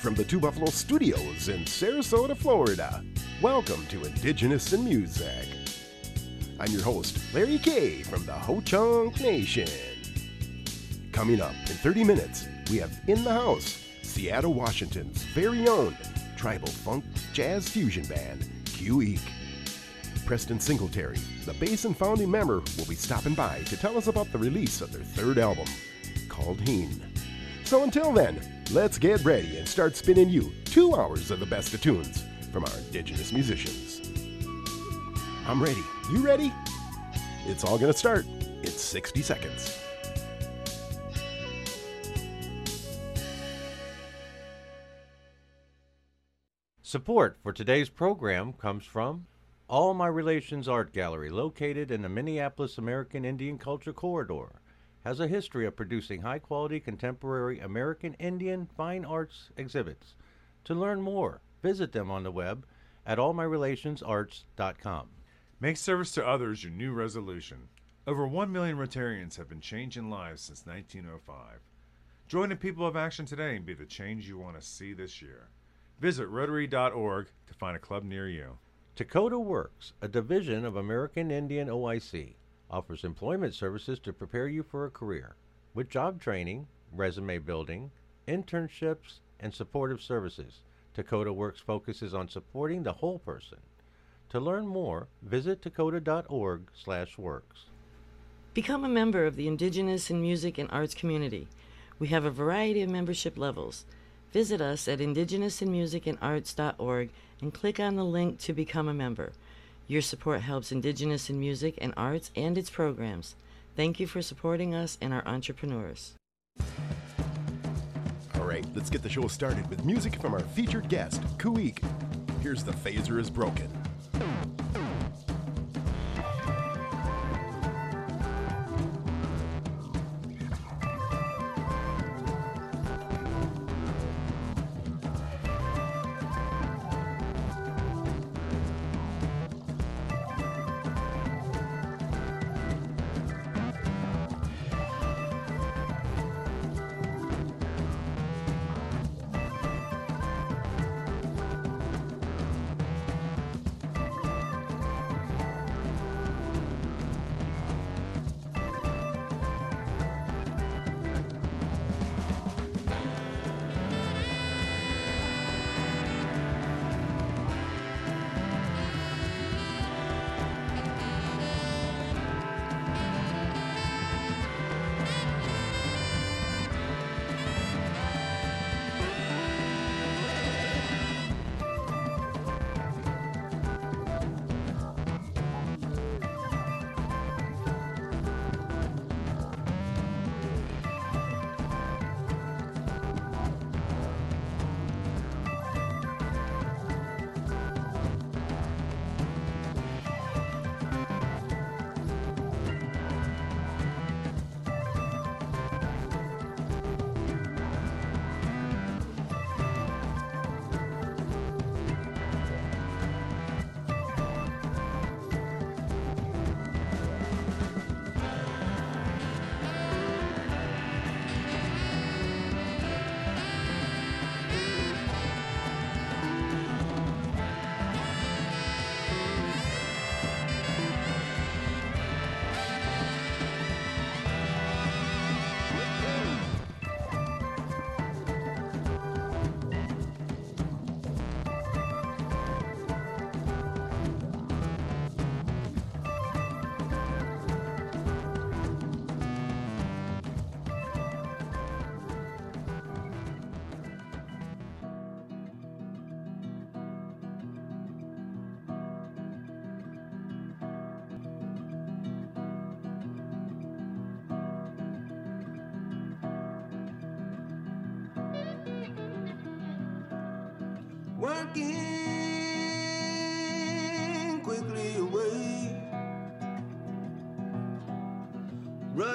from the Two Buffalo Studios in Sarasota, Florida. Welcome to Indigenous in Music. I'm your host, Larry K from the Ho Chunk Nation. Coming up in 30 minutes, we have In the House, Seattle, Washington's very own tribal funk jazz fusion band, Khu.éex'. Preston Singletary, the bass and founding member, will be stopping by to tell us about the release of their third album, called Heen. So until then, let's get ready and start spinning you two hours of the best of tunes from our indigenous musicians. I'm ready. You ready? It's all gonna start in 60 seconds. Support for today's program comes from All My Relations Art Gallery, located in the Minneapolis American Indian Culture Corridor, has a history of producing high quality contemporary American Indian fine arts exhibits. To learn more, visit them on the web at allmyrelationsarts.com. Make service to others your new resolution. Over 1 million Rotarians have been changing lives since 1905. Join the people of action today and be the change you want to see this year. Visit Rotary.org to find a club near you. Dakota Works, a division of American Indian OIC, offers employment services to prepare you for a career with job training, resume building, internships, and supportive services. Dakota Works focuses on supporting the whole person. To learn more, visit dakota.org/works. Become a member of the Indigenous in Music and Arts community. We have a variety of membership levels. Visit us at indigenousinmusicandarts.org and click on the link to become a member. Your support helps Indigenous in music and arts and its programs. Thank you for supporting us and our entrepreneurs. All right, let's get the show started with music from our featured guest, Khu.éex'. Here's The Phaser is Broken.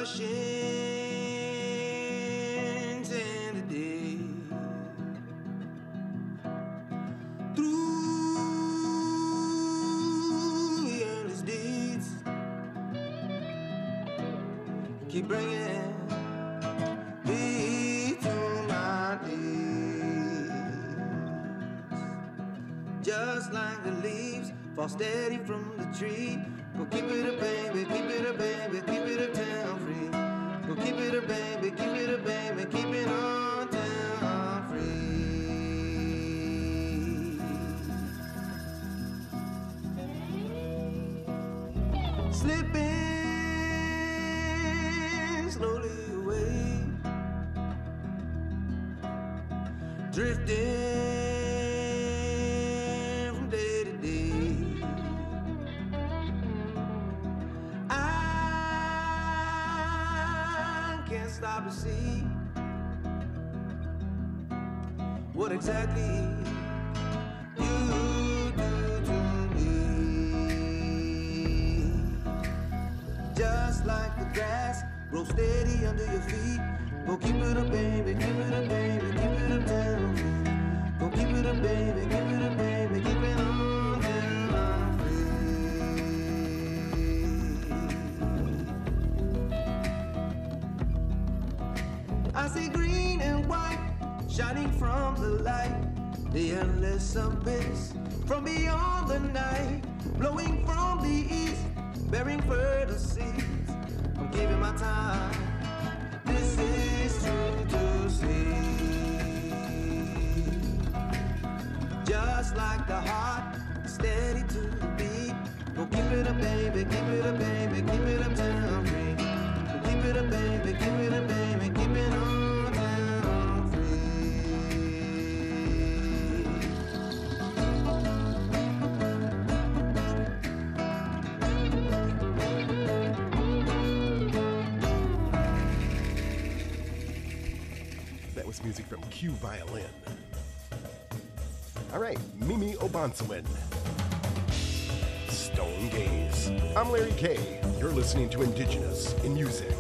oceans in the day through endless deeds. Keep bringing me to my knees, just like the leaves fall steady from the tree. exactly. some bit violin. All right, Mimi O'Bonsawin. Stone Gaze. I'm Larry Kay. You're listening to Indigenous in Music.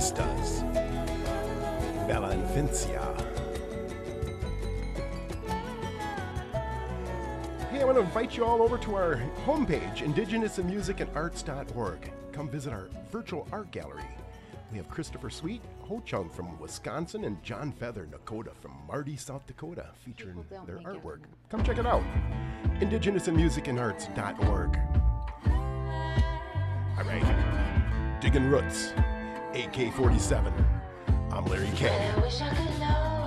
Baristas. Valencia. Hey, I want to invite you all over to our homepage, indigenousandmusicandarts.org. Come visit our virtual art gallery. We have Christopher Sweet, Ho Chunk from Wisconsin, and John Feather Nakota from Marty, South Dakota, featuring their artwork. Come check it out. Indigenousandmusicandarts.org. All right, digging roots. AK 47. I'm Larry K.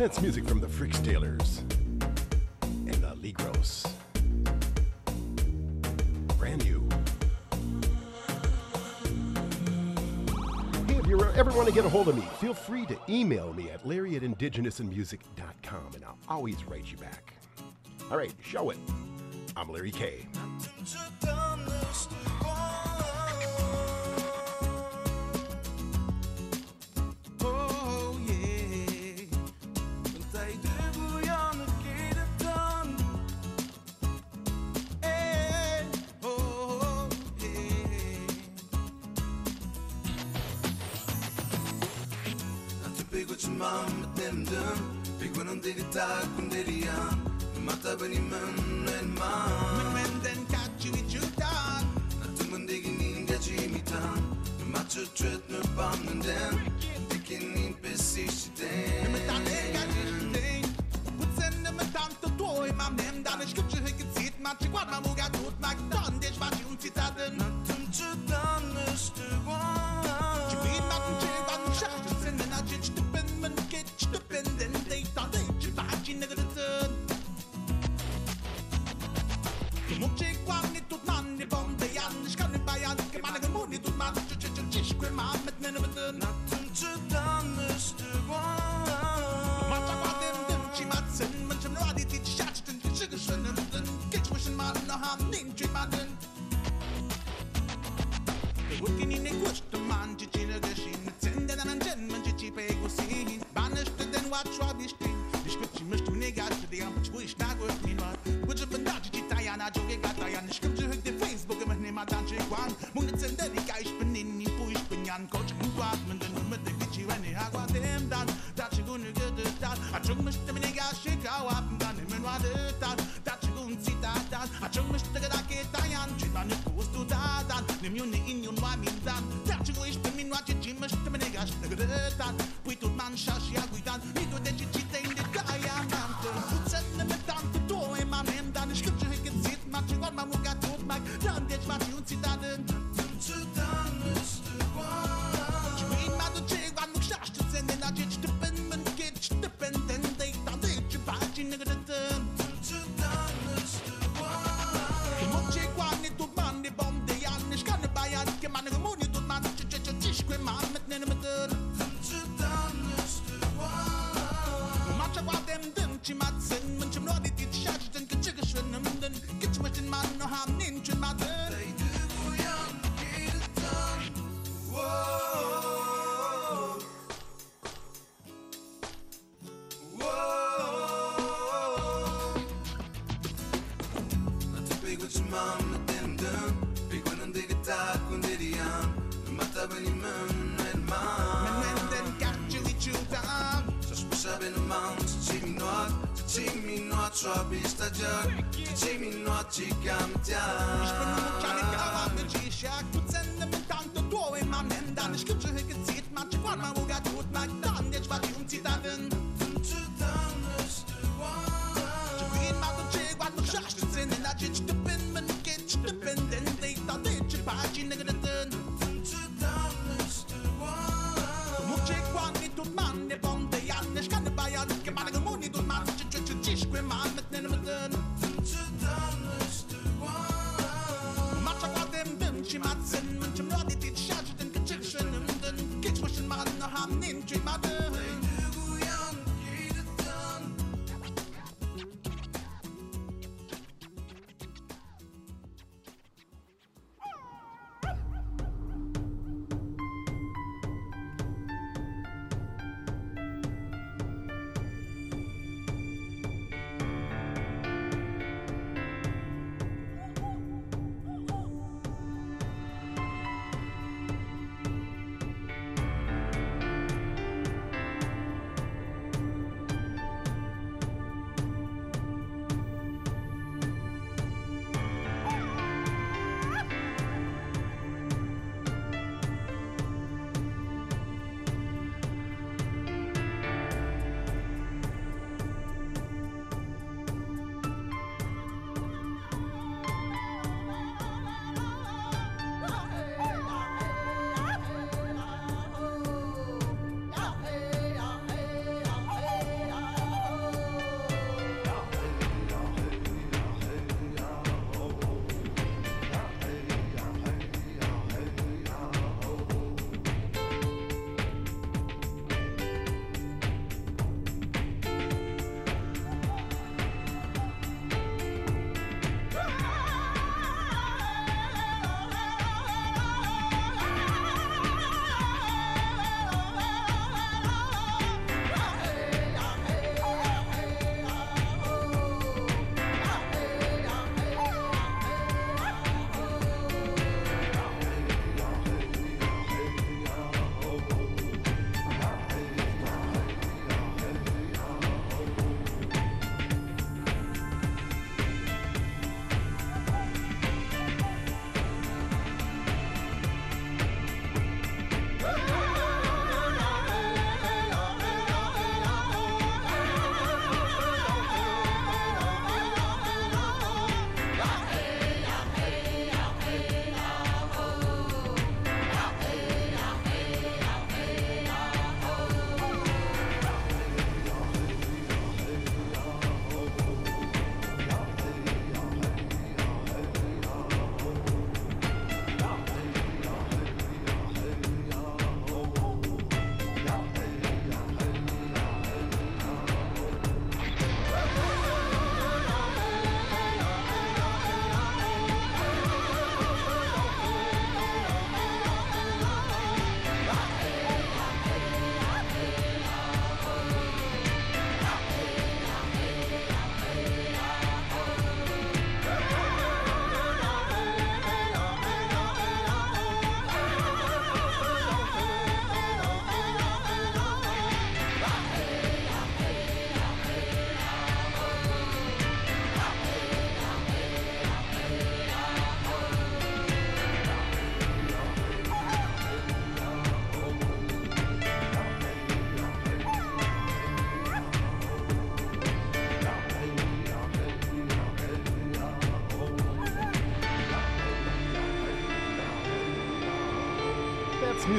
That's music from the Frick Tailors and the Legros. Brand new. Hey, if you ever want to get a hold of me, feel free to email me at larry at indigenousandmusic.com and I'll always write you back. All right, show it. I'm Larry K. çımam temdim Piguanın deli tak kunderiyan Mata beni men elma Men men den kaçı vi çutan Natımın deginin gacı mitan Maçı çöt mü bamnenden Dikinin pesişten Men tan er gacı den. Putzen ne men tan tutuoy mam nem Dan iş kıpçı hekit sit maçı kvar mam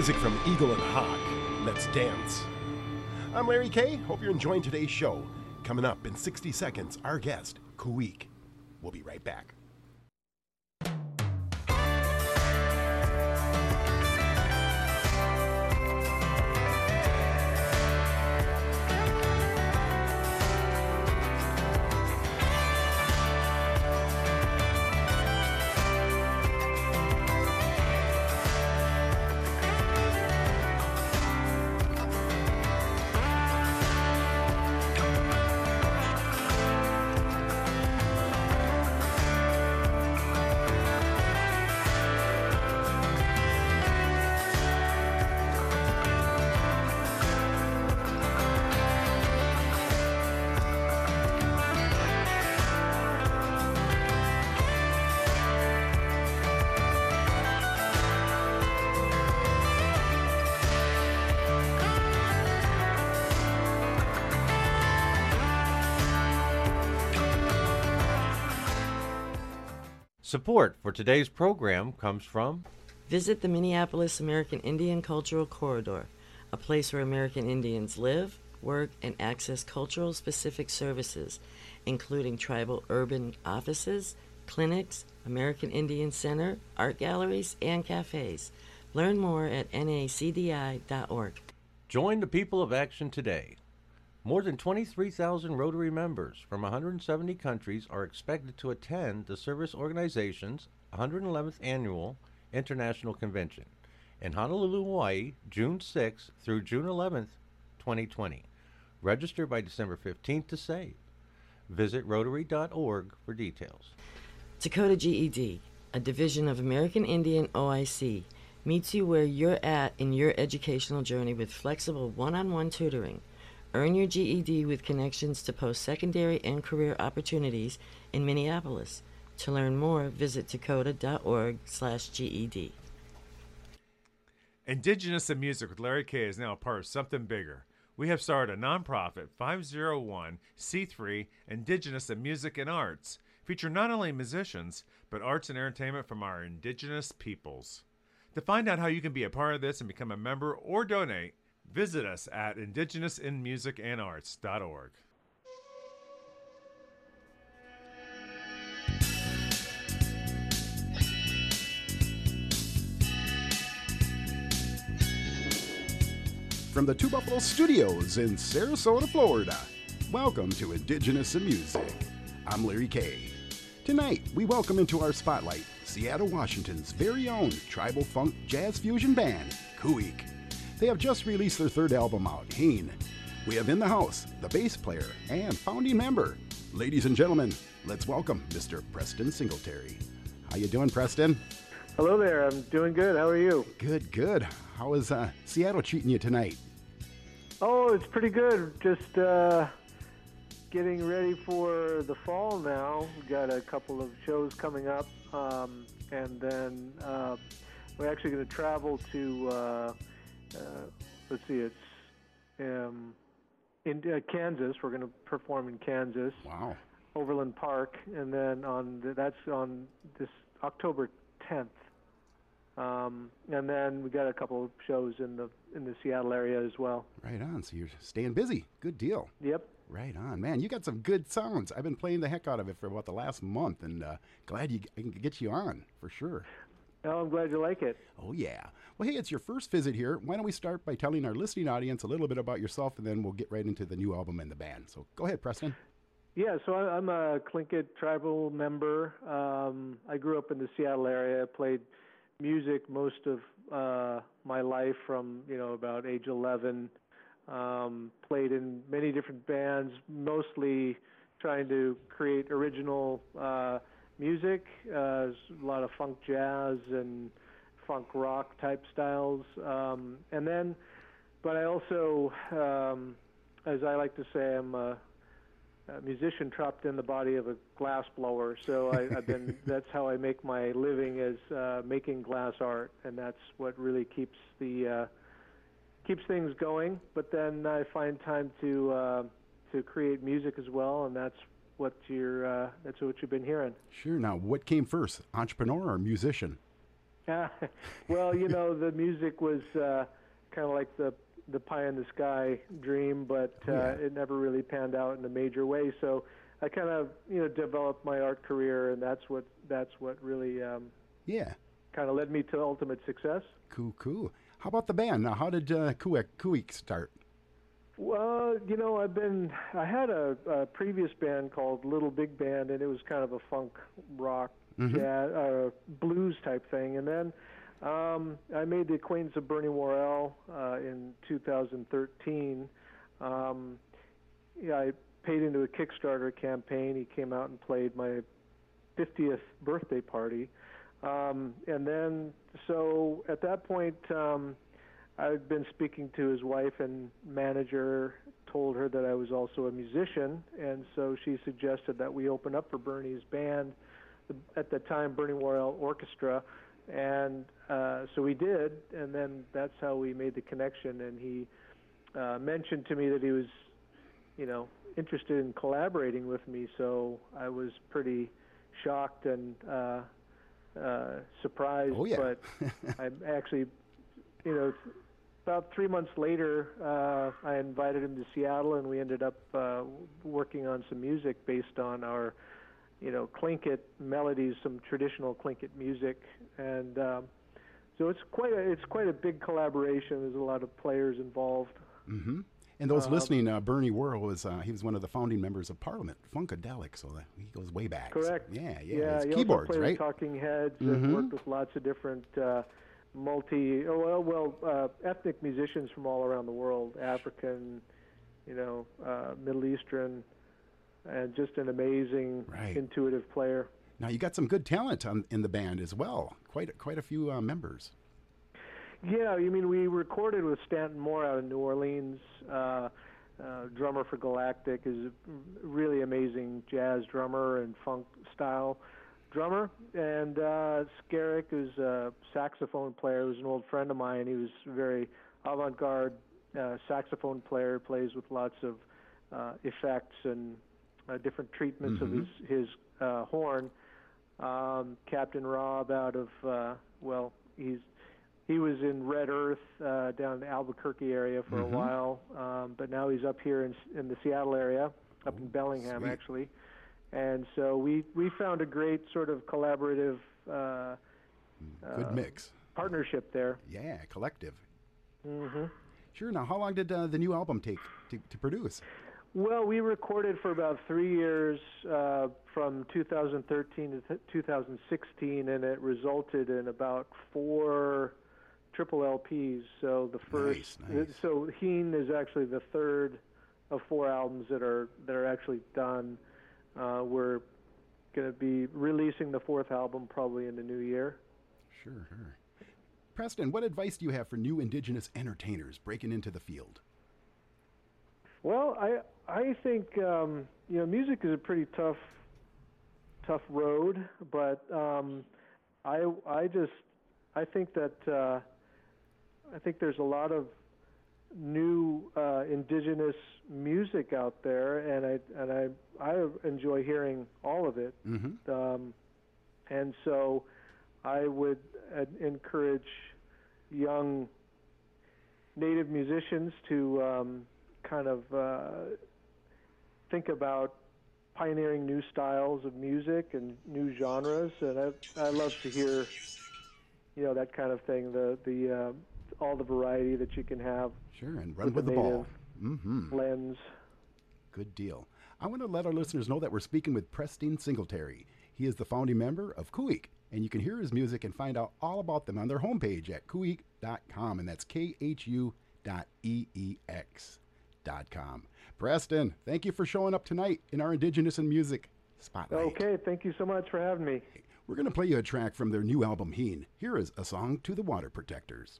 music from Eagle and Hawk. Let's dance. I'm Larry K. Hope you're enjoying today's show. Coming up in 60 seconds, our guest, Khu.éex'. Support for today's program comes from Visit the Minneapolis American Indian Cultural Corridor, a place where American Indians live, work, and access cultural specific services, including tribal urban offices, clinics, American Indian Center, art galleries, and cafes. Learn more at nacdi.org. Join the People of Action today. More than 23,000 Rotary members from 170 countries are expected to attend the service organization's 111th annual International Convention in Honolulu, Hawaii, June 6th through June 11th, 2020. Register by December 15th to save. Visit Rotary.org for details. Takoda GED, a division of American Indian OIC, meets you where you're at in your educational journey with flexible one on one tutoring. Earn your GED with connections to post secondary and career opportunities in Minneapolis. To learn more, visit takoda.org slash E GED. Indigenous in Music with Larry K is now part of something bigger. We have started a nonprofit 501c3 Indigenous in Music and Arts, feature not only musicians, but arts and entertainment from our indigenous peoples. To find out how you can be a part of this and become a member or donate, visit us at indigenousinmusicandarts.org. From the Two Buffalo Studios in Sarasota, Florida, welcome to Indigenous in Music. I'm Larry K. Tonight, we welcome into our spotlight Seattle, Washington's very own tribal funk jazz fusion band, Khu.éex'. They have just released their third album out, Heen. We have in the house the bass player and founding member. Ladies and gentlemen, let's welcome Mr. Preston Singletary. How you doing, Preston? Hello there. I'm doing good. How are you? Good, good. How is uh, Seattle treating you tonight? Oh, it's pretty good. Just uh, getting ready for the fall now. We've got a couple of shows coming up, um, and then uh, we're actually going to travel to. Uh, let's see, it's um, in uh, Kansas. We're going to perform in Kansas, Wow. Overland Park, and then on the, that's on this October 10th. Um, and then we got a couple of shows in the in the Seattle area as well. Right on. So you're staying busy. Good deal. Yep. Right on, man. You got some good sounds. I've been playing the heck out of it for about the last month, and uh, glad you I can get you on for sure. Oh, I'm glad you like it. Oh yeah. Well, hey, it's your first visit here. Why don't we start by telling our listening audience a little bit about yourself, and then we'll get right into the new album and the band. So go ahead, Preston. Yeah, so I- I'm a Tlingit tribal member. Um, I grew up in the Seattle area. Played music most of uh, my life from you know about age 11. Um, played in many different bands, mostly trying to create original uh, music. Uh, a lot of funk jazz and funk rock type styles, um, and then, but I also, um, as I like to say, I'm a a musician trapped in the body of a glass blower. So I, I've been that's how I make my living is uh, making glass art, and that's what really keeps the uh, keeps things going. But then I find time to uh, to create music as well, and that's what you're uh, that's what you've been hearing. Sure. Now, what came first, entrepreneur or musician? well, you know, the music was uh, kind of like the the pie in the sky dream, but uh, Oh, yeah. it never really panned out in a major way. So I kind of you know developed my art career, and that's what that's what really um, Yeah. kind of led me to ultimate success. Cool, cool. How about the band? Now, how did uh, Khu.éex', Khu.éex' start? Well, you know, I've been I had a, a previous band called Little Big Band, and it was kind of a funk rock jazz uh, blues type thing, and then um, I made the acquaintance of Bernie Worrell uh, in 2013. Um, yeah, I paid into a Kickstarter campaign. He came out and played my 50th birthday party. Um, and then, so at that point, um, I'd been speaking to his wife and manager, told her that I was also a musician, and so she suggested that we open up for Bernie's band, at the time Bernie Worrell Orchestra, and uh, so we did, and then that's how we made the connection. And he uh, mentioned to me that he was, you know, interested in collaborating with me, so I was pretty shocked and uh, uh, surprised. Oh, yeah. But I'm actually, you know, about three months later, uh, I invited him to Seattle, and we ended up uh, working on some music based on our, you know, Tlingit melodies, some traditional Tlingit music, and um, so it's quite a it's quite a big collaboration. There's a lot of players involved. Mm-hmm. And those listening, uh, Bernie Worrell was uh, he was one of the founding members of Parliament, Funkadelic, so that he goes way back. Correct. Yeah, yeah. Yeah, he keyboards, right? Talking Heads Mhm. worked with lots of different uh, multi, oh, well, well uh, ethnic musicians from all around the world, African, you know, uh, Middle Eastern, and just an amazing, Right. intuitive player. Now you got some good talent on, in the band as well. Quite a, quite a few uh, members. Yeah, you mean we recorded with Stanton Moore out in New Orleans. Uh, uh, drummer for Galactic is a really amazing jazz drummer and funk style drummer. And uh, Skerik, who's a saxophone player, who's an old friend of mine. He was very avant-garde uh, saxophone player. Plays with lots of uh, effects and uh, different treatments of his his uh, horn. Um, Captain Rob out of uh, well, he's he was in Red Earth uh, down in the Albuquerque area for Mhm. a while, um, but now he's up here in in the Seattle area, up in Bellingham sweet. actually. And so we we found a great sort of collaborative uh, Good Uh, mix. partnership there. Yeah, collective. hmm Sure. Now, how long did uh, the new album take to, to produce? Well, we recorded for about three years, uh, from 2013 to th- 2016, and it resulted in about four triple LPs. So the first, Nice, nice. so Heen is actually the third of four albums that are that are actually done. Uh, we're going to be releasing the fourth album probably in the new year. Sure, sure. Preston, what advice do you have for new Indigenous entertainers breaking into the field? Well, I I think um, you know music is a pretty tough tough road, but um, I I just I think that uh, I think there's a lot of new uh, indigenous music out there, and I and I I enjoy hearing all of it. Mm-hmm. Um, and so I would uh, encourage young native musicians to um, kind of uh, think about pioneering new styles of music and new genres. And I, I love to hear, you know, that kind of thing. The the uh, all the variety that you can have Sure, and run With with, the ball. Mm-hmm. lens. Good deal. I want to let our listeners know that we're speaking with Preston Singletary. He is the founding member of Khu.éex', and you can hear his music and find out all about them on their homepage at kuik.com, and that's K-H-U dot E-E-X dot com. Preston, thank you for showing up tonight in our Indigenous and Music Spotlight. Okay, thank you so much for having me. We're going to play you a track from their new album, Heen. Here is a song to the Water Protectors.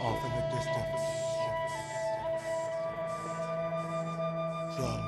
off in the distance. Drum.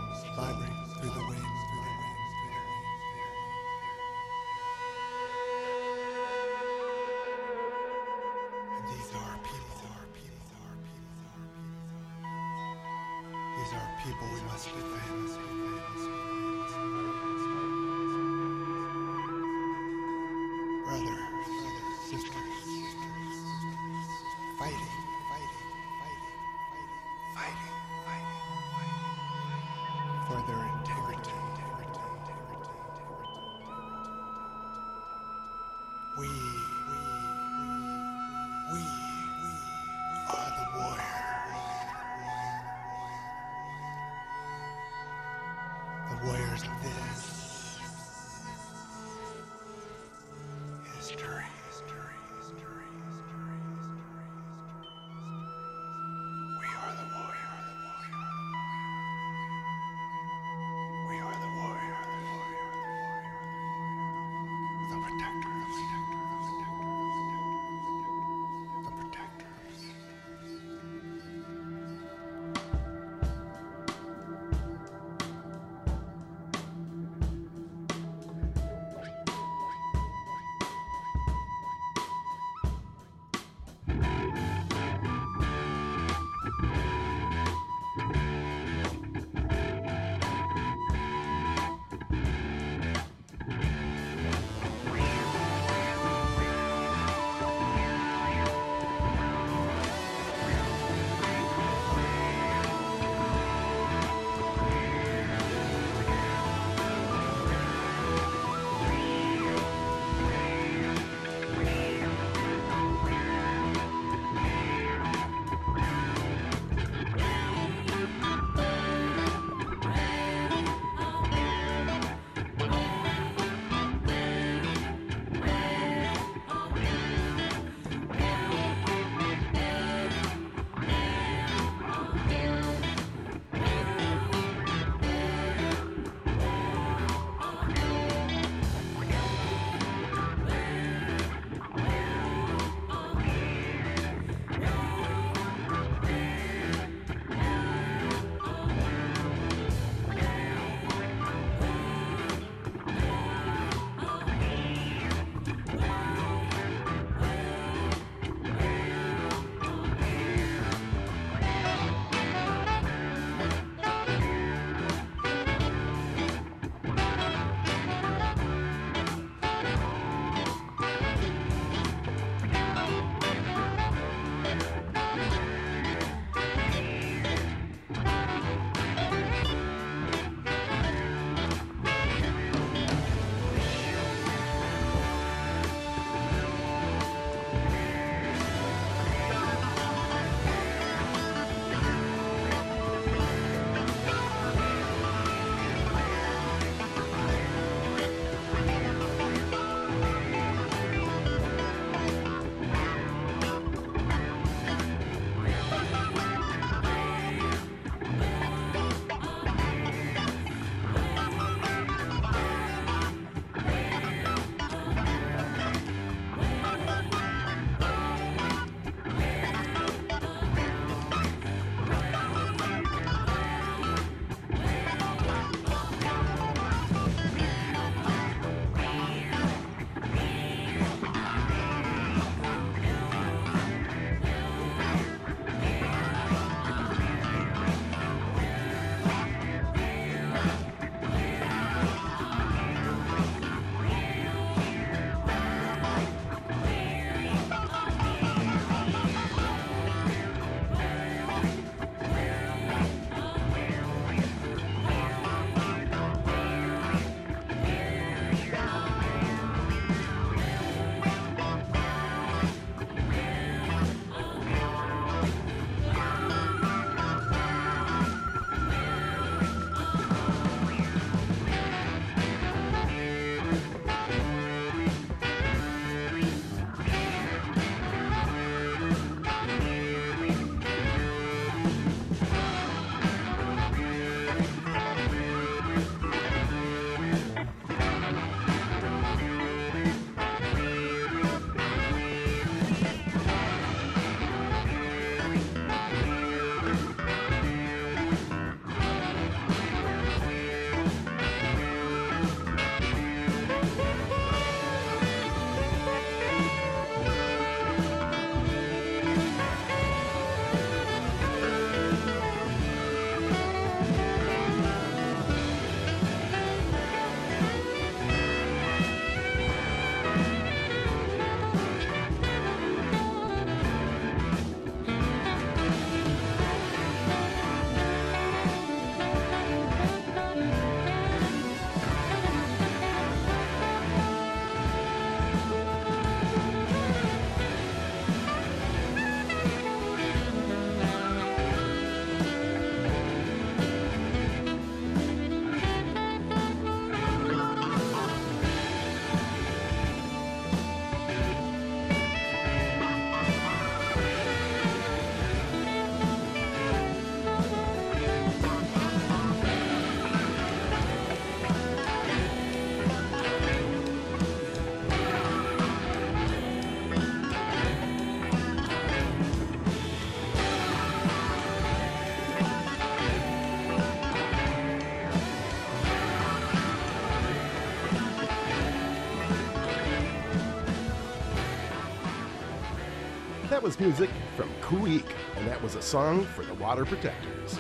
Was music from Khu.éex', and that was a song for the Water Protectors.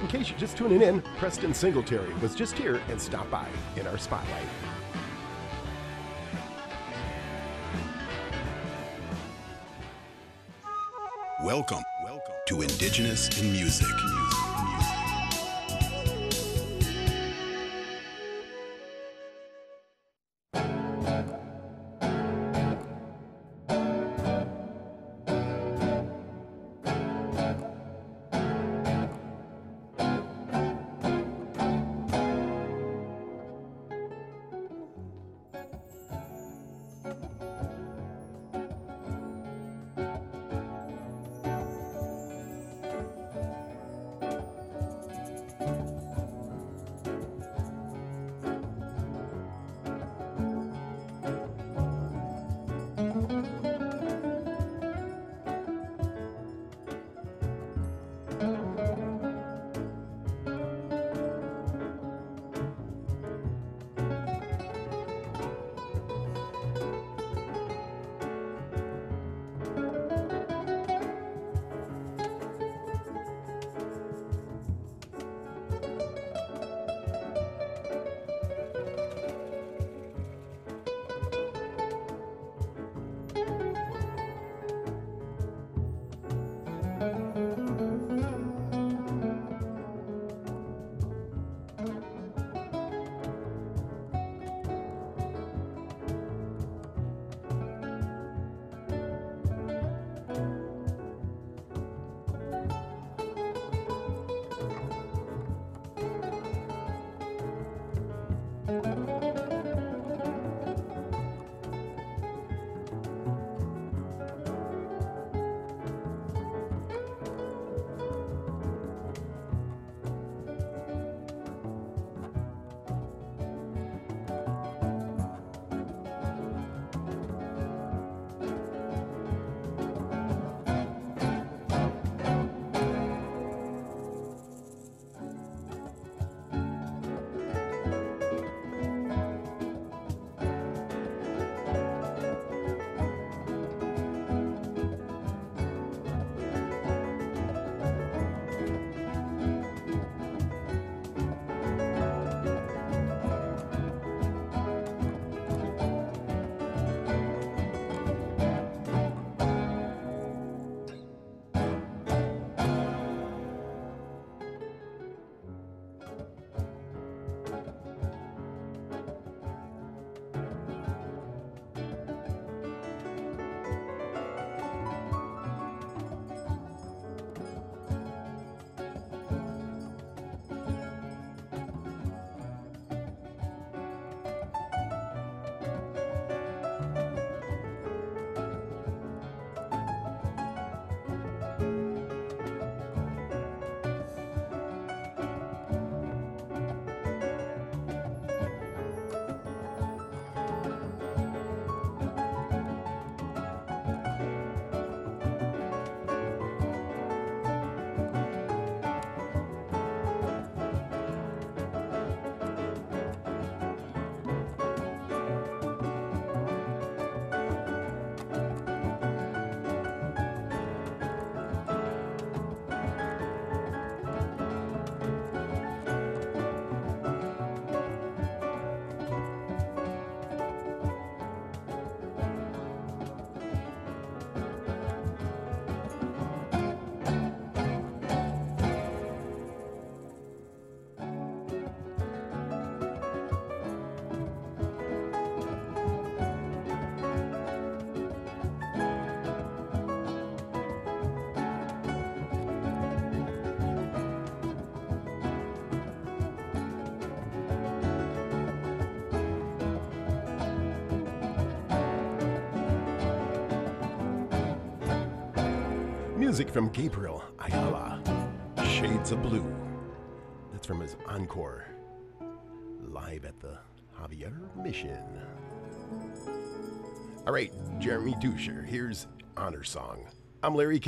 In case you're just tuning in, Preston Singletary was just here and stopped by in our spotlight. Welcome, welcome to Indigenous in Music. Music from Gabriel Ayala, Shades of Blue. That's from his encore, live at the Javier Mission. All right, Jeremy Duscher, here's Honor Song. I'm Larry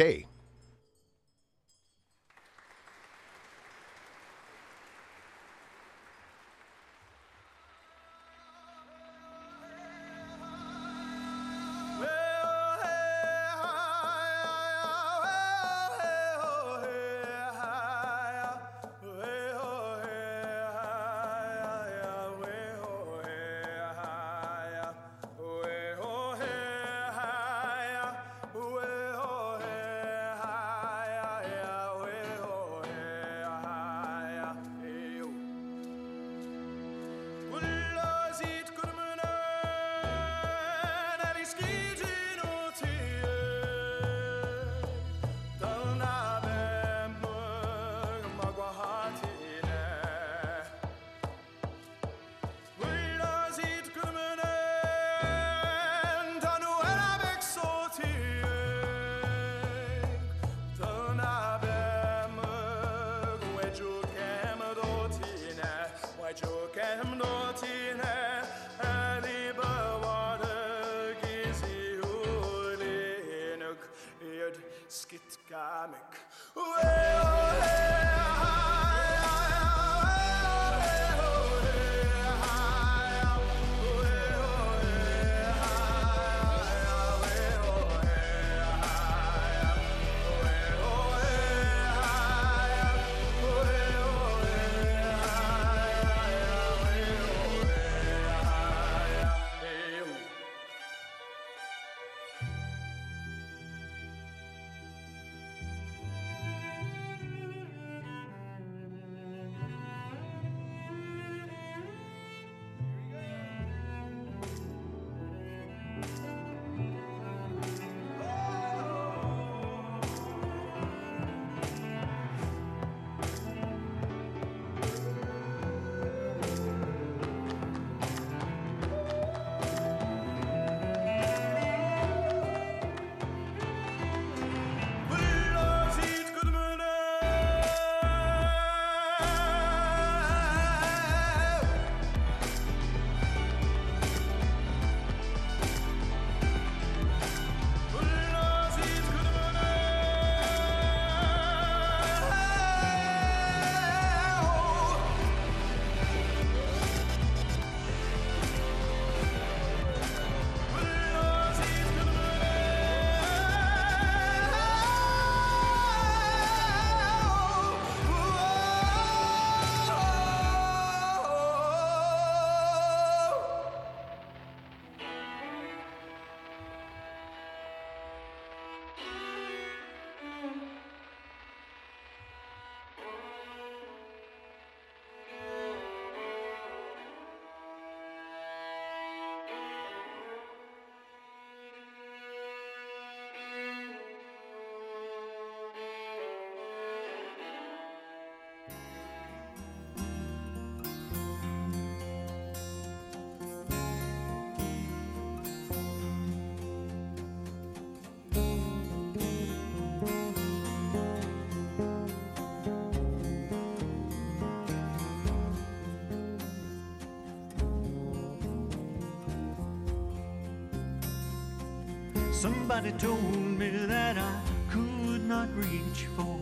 Somebody told me that I could not reach for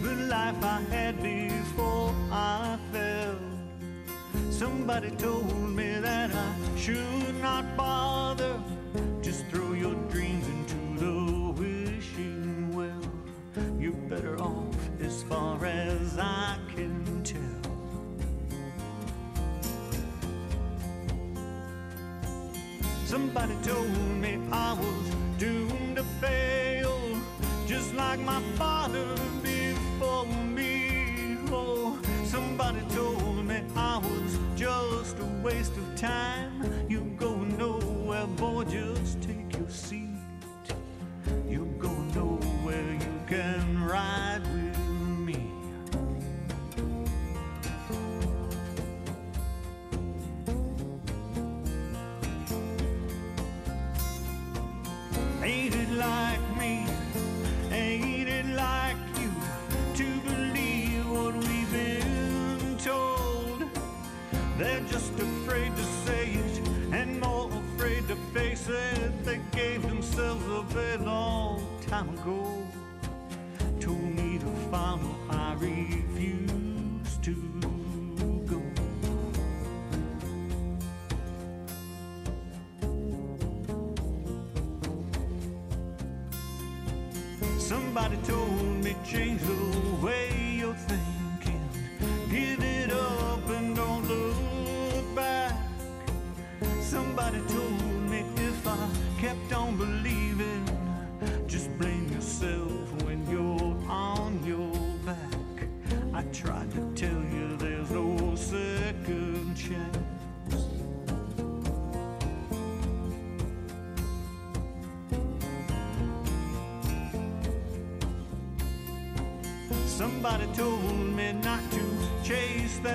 the life I had before I fell. Somebody told me that I should not bother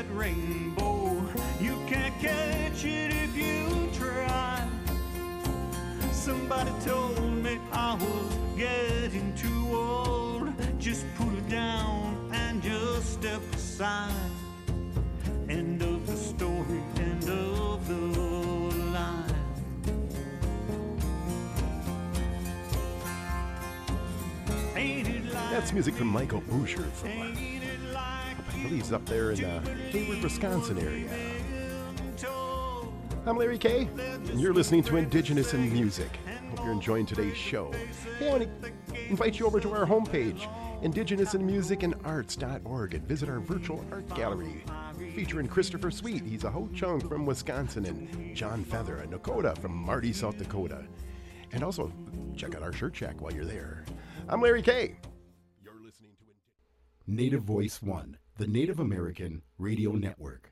rainbow. You can't catch it if you try. Somebody told me I was getting too old. Just put it down and just step aside. End of the story, end of the line. That's music from Michael Boucher from uh, up there in the Hayward, Wisconsin area. I'm Larry Kay, and you're listening to Indigenous in Music. Hope you're enjoying today's show. Hey, I want to invite you over to our homepage, indigenousinmusicandarts.org, and visit our virtual art gallery featuring Christopher Sweet. He's a Ho Chunk from Wisconsin, and John Feather, a Nakota from Marty, South Dakota. And also, check out our shirt shack while you're there. I'm Larry Kay. You're listening to Native Voice One, the Native American Radio Network.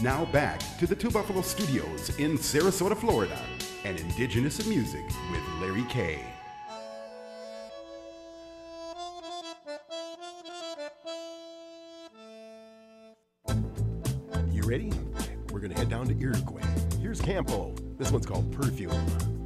Now back to the Two Buffalo Studios in Sarasota, Florida, and Indigenous in Music with Larry Kay. Campo. This one's called Perfume.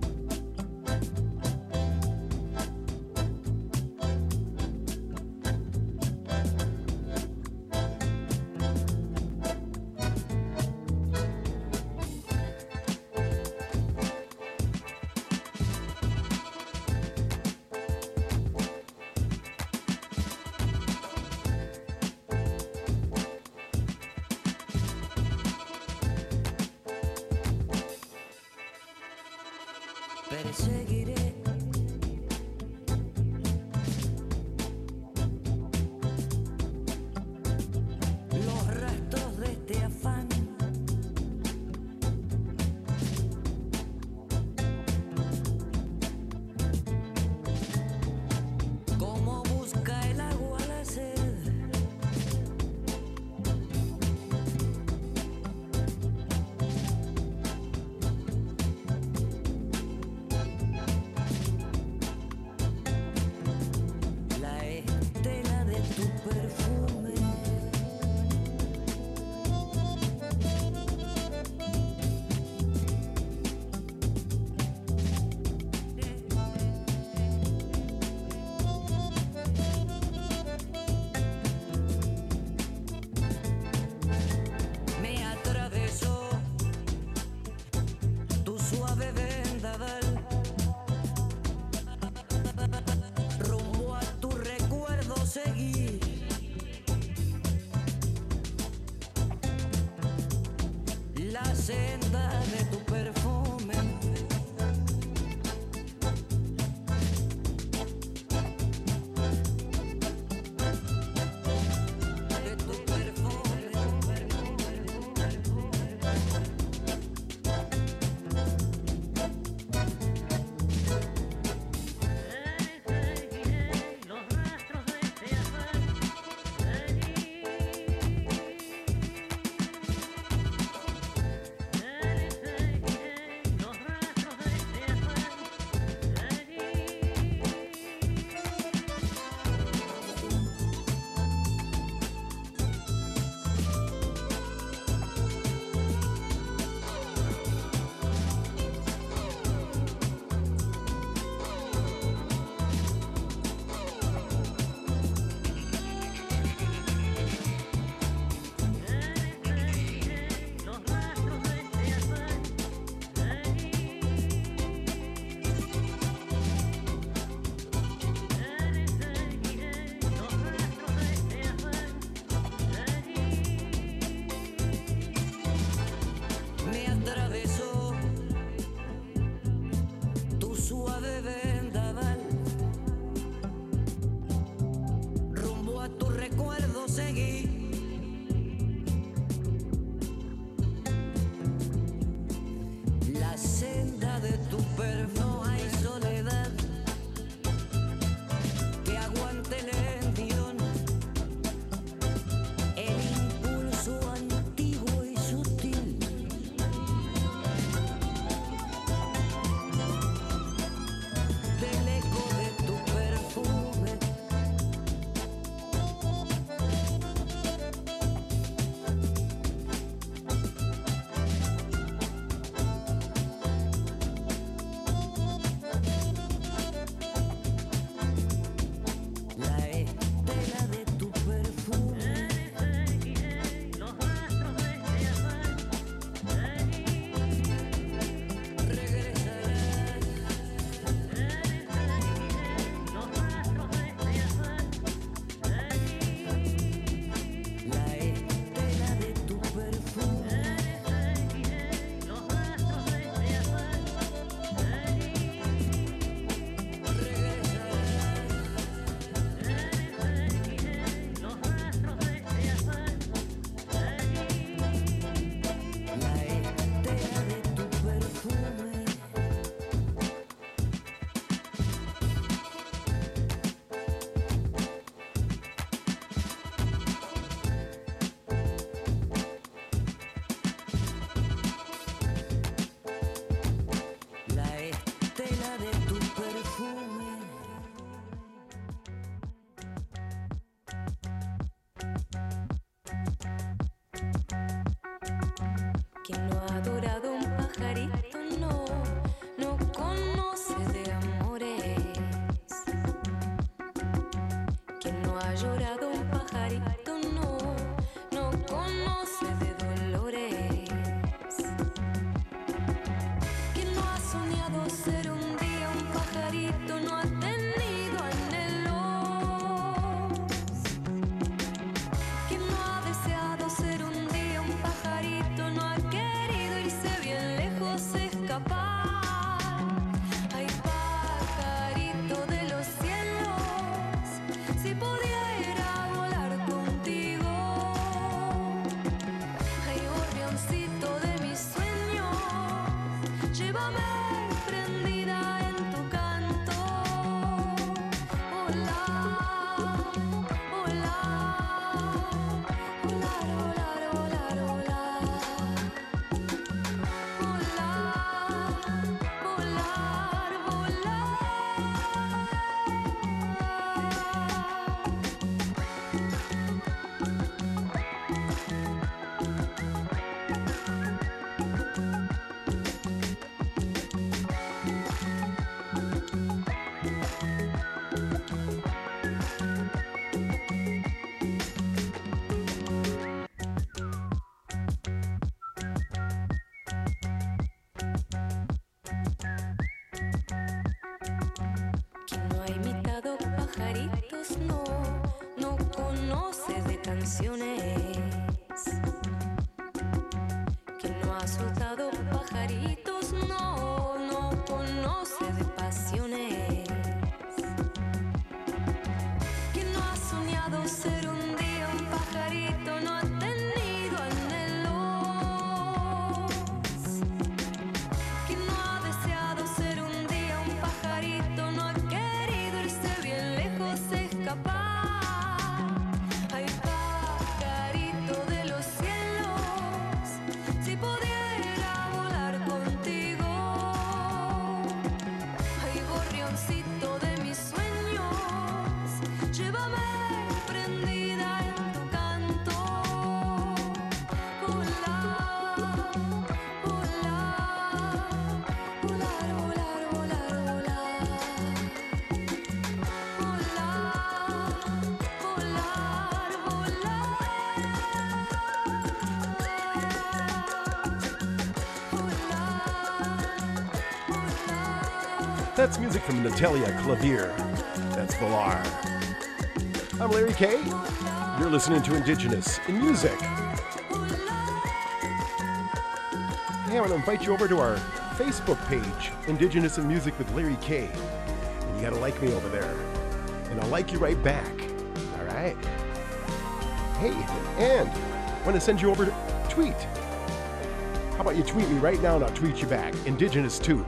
imitado pajaritos, no, no conoce de canciones. Quien no ha soltado pajaritos, no, no conoce de pasión That's music from Natalia Clavier. That's Villar. I'm Larry K. You're listening to Indigenous in Music. Hey, I want to invite you over to our Facebook page, Indigenous in Music with Larry K. And you got to like me over there. And I'll like you right back. All right? Hey, and I want to send you over to tweet. How about you tweet me right now and I'll tweet you back? Indigenous too.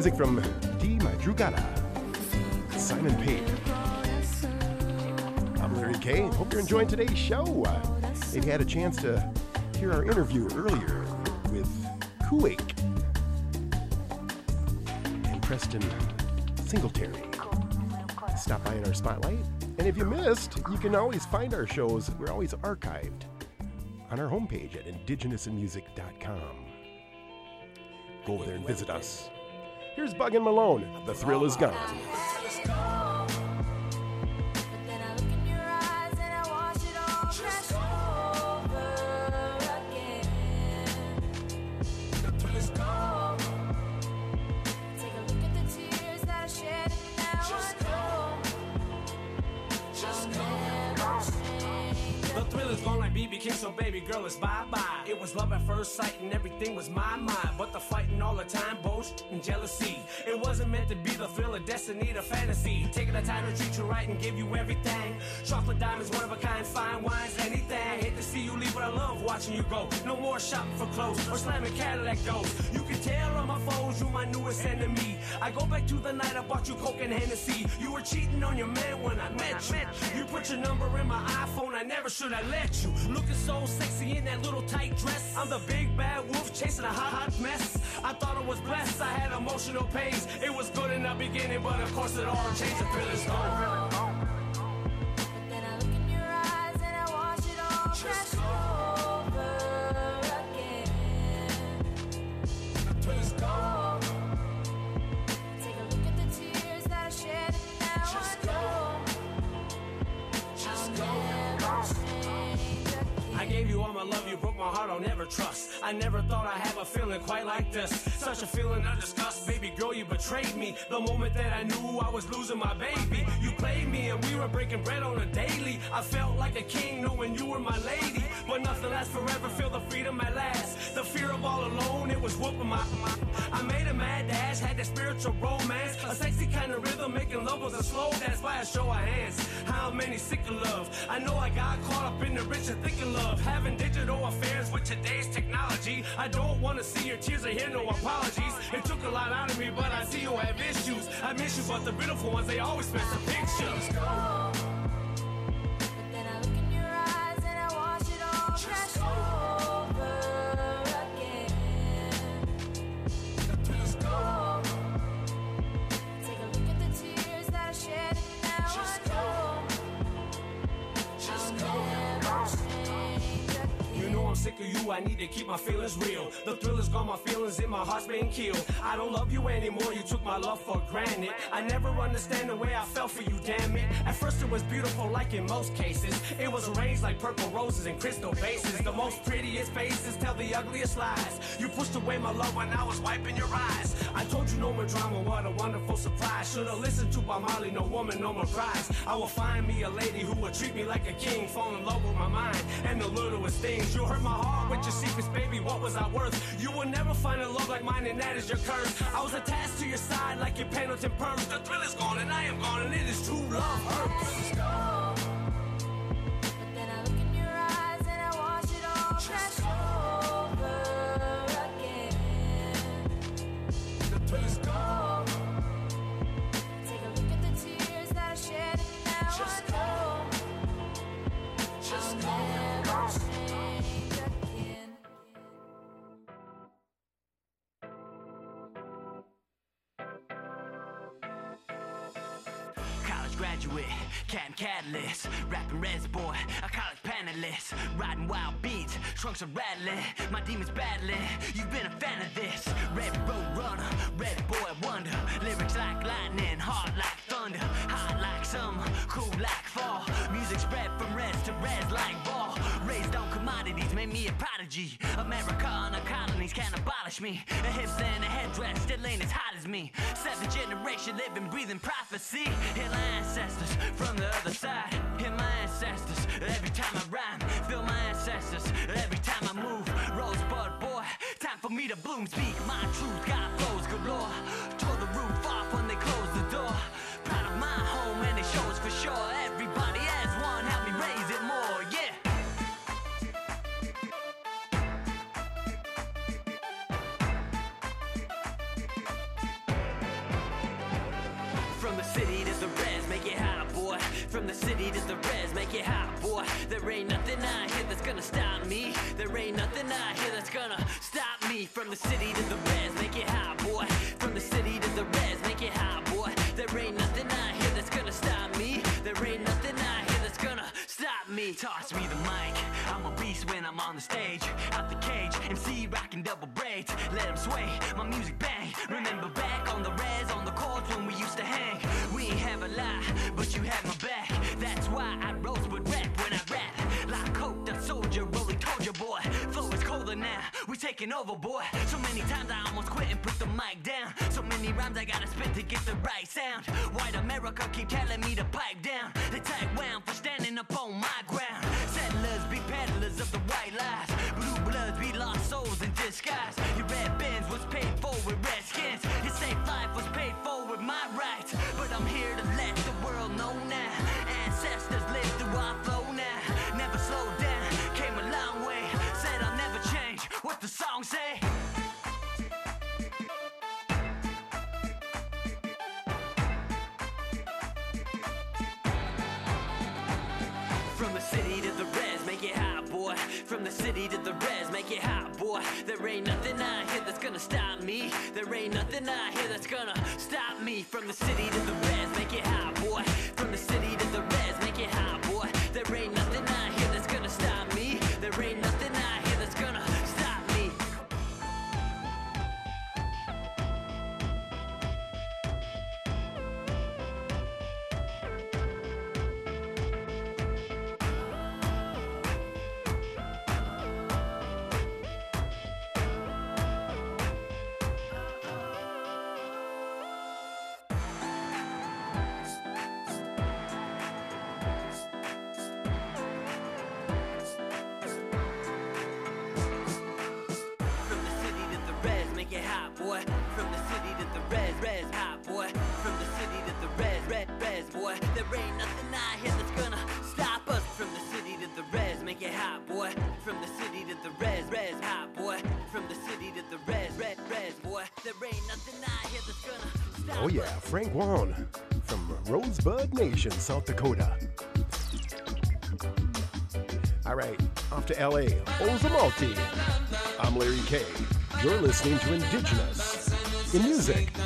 Music from D. Madrugada, Simon Pate. I'm Larry K. Hope you're enjoying today's show. Uh, if you had a chance to hear our interview earlier with Khu.éex' and Preston Singletary, stop by in our spotlight. And if you missed, you can always find our shows. We're always archived on our homepage at indigenousinmusic.com. Go over there and visit us. Here's Bug and Malone. The thrill is gone. The thrill is gone like BB King, so baby girl, it's bye bye. Was love at first sight and everything was my mind. But the fighting all the time, boast and jealousy. It wasn't meant to be the thrill of destiny, the fantasy. Taking the time to treat you right and give you everything. Chocolate diamonds, one of a kind, fine wines, anything. Hate to see you leave, but I love watching you go. No more shopping for clothes or slamming Cadillac doors. You can tell on my phones, you my newest enemy. I go back to the night I bought you Coke and Hennessy. You were cheating on your man when I met you. You put your number in my iPhone, I never should have let you. Looking so sexy in that little tight dress. I'm the big bad wolf chasing a hot, hot mess. I thought I was blessed, I had emotional pains. It was good in the beginning, but of course it all changed. The is gone. But then I look in your eyes and I watch it all Just over my heart, I'll never trust. I never thought I'd have a feeling quite like this. Such a feeling of disgust, baby girl, you betrayed me. The moment that I knew I was losing my baby, you played me and we were breaking bread on a daily. I felt like a king knowing you were my lady. But nothing lasts forever, feel the freedom at last. The fear of all alone, it was whooping my. my I made a mad dash, had that spiritual romance. A sexy kind of rhythm, making love was a slow dance by a show of hands. How many sick of love? I know I got caught up in the rich and thick of love. Having digital affairs with today's technology. I don't want to see your tears or hear no apologies. It took a lot out of me, but I see you have issues. I miss you, but the beautiful ones, they always miss the pictures. Then I sick of you. I need to keep my feelings real. The thrill is gone, my feelings in my heart's been killed. I don't love you anymore, you took my love for granted. I never understand the way I felt for you, damn it. At first it was beautiful, like in most cases. It was arranged like purple roses and crystal vases. The most prettiest faces tell the ugliest lies. You pushed away my love when I was wiping your eyes. I told you no more drama, what a wonderful surprise. Should've listened to Bob Marley, no woman, no more cries. I will find me a lady who will treat me like a king, fall in love with my mind and the littlest things. You hurt my heart your secrets, baby. What was I worth? You will never find a love like mine, and that is your curse. I was attached to your side like your Pendleton purse. The thrill is gone, and I am gone, and it is true love hurts. Rapping Reds boy, a college panelist, riding wild beats, trunks are rattling, my demons battling. You've been a fan of this, Red Road Runner, Red Boy Wonder, lyrics like lightning, hard like thunder, hot like summer, cool like fall. Music spread from reds to reds like ball. Raised on commodities, made me a prodigy. America and the colonies can't abolish me. A hips and a headdress still ain't as hot as me. Seventh generation living, breathing prophecy. Hear my ancestors from the other side. Hear my ancestors every time I rhyme. Feel my ancestors every time I move. Rosebud boy, time for me to bloom. Speak my truth, God flows galore. Tore the roof off when they closed the door. Proud of my home and it shows for sure. Gonna stop me. There ain't nothing out here that's gonna stop me. From the city to the res, make it hot, boy. From the city to the res, make it hot, boy. There ain't nothing out here that's gonna stop me. There ain't nothing out here that's gonna stop me. Toss me the mic. I'm a beast when I'm on the stage. Out the cage, MC rocking double braids. Let 'em sway, my music bang. Remember back on the res, on the chords when we used to hang. We ain't have a lot, but you had my back. That's why I rose with rap. Soldier, rolling told boy. Flow is colder now, we taking over, boy. So many times I almost quit and put the mic down. So many rhymes I gotta spit to get the right sound. White America keep telling me to pipe down. They tight wound for standing up on my ground. Settlers be peddlers of the white lies. Blue bloods be lost souls in disguise. Your red Benz was paid for with red skins. Your safe life was paid for with my rights. But I'm here to let the world know now. Ancestors live through our flow song say? Eh? From the city to the res, make it hot, boy. From the city to the res, make it hot, boy. There ain't nothing out here that's gonna stop me. There ain't nothing out here that's gonna stop me. From the city to the res, make it hot, From the city to the res, res, hot, boy. From the city to the res, red, res, boy. There ain't nothing out here that's gonna stop us. From the city to the res, make it hot, boy. From the city to the res, res, hot, boy. From the city to the res, red, res, boy. There ain't nothing out here that's gonna stop Oh, yeah, Frank Waln from Rosebud Nation, South Dakota. All right, off to LA, Ozomatli. I'm Larry K. You're listening to Indigenous in Music.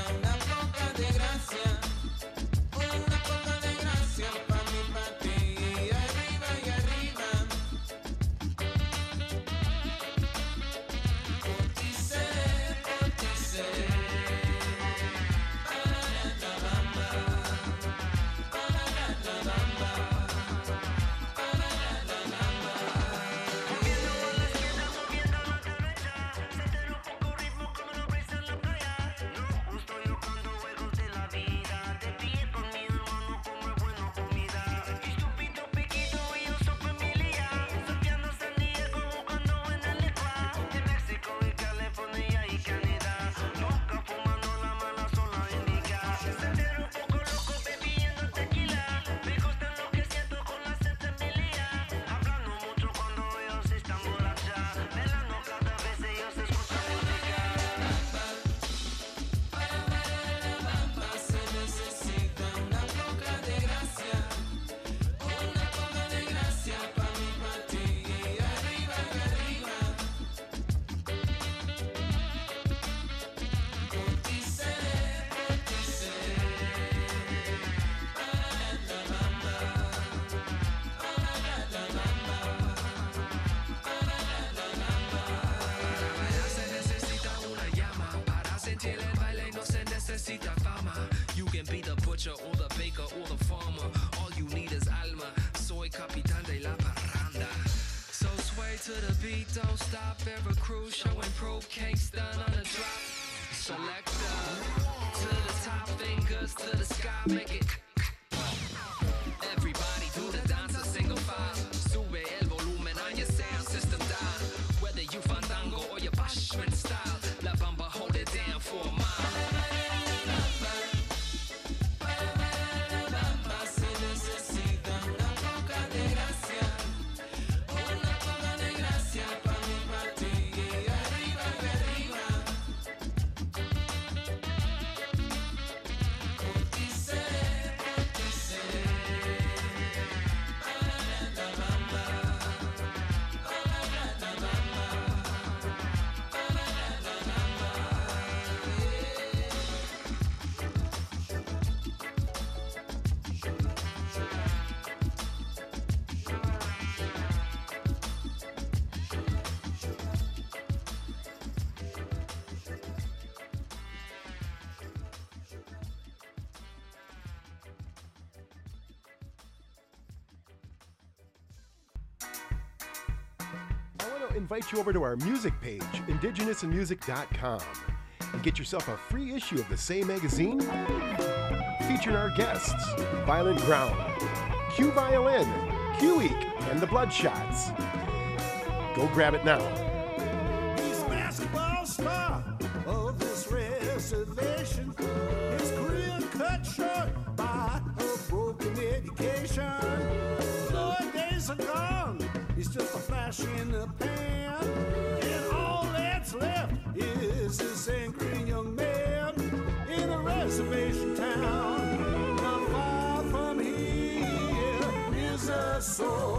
invite you over to our music page, indigenousinmusic.com, and get yourself a free issue of the same magazine featuring our guests Violent Ground, Q Violin, Khu.éex', and the Bloodshots. Go grab it now. conservation town. Not far from here is a soul.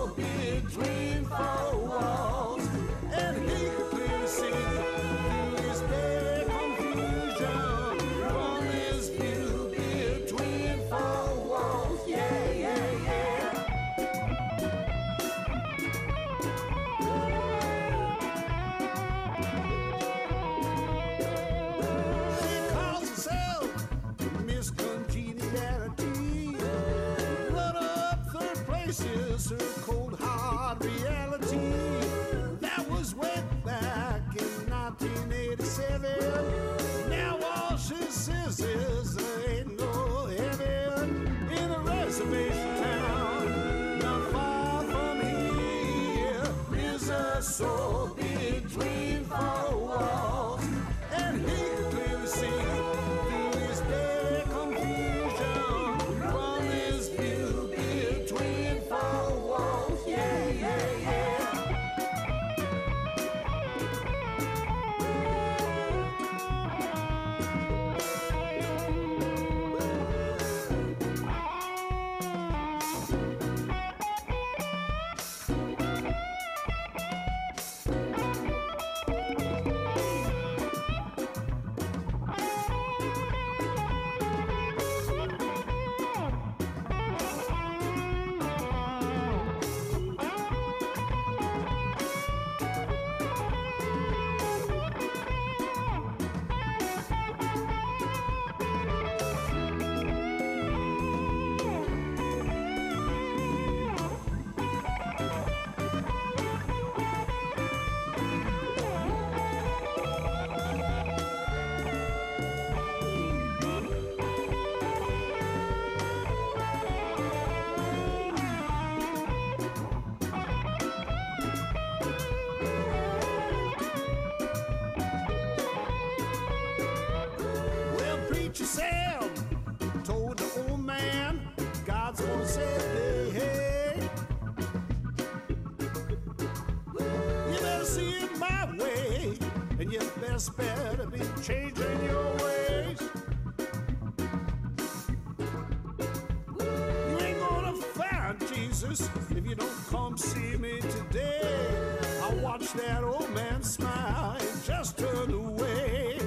Texas if you don't come see me today. I watch that old man smile and just turn away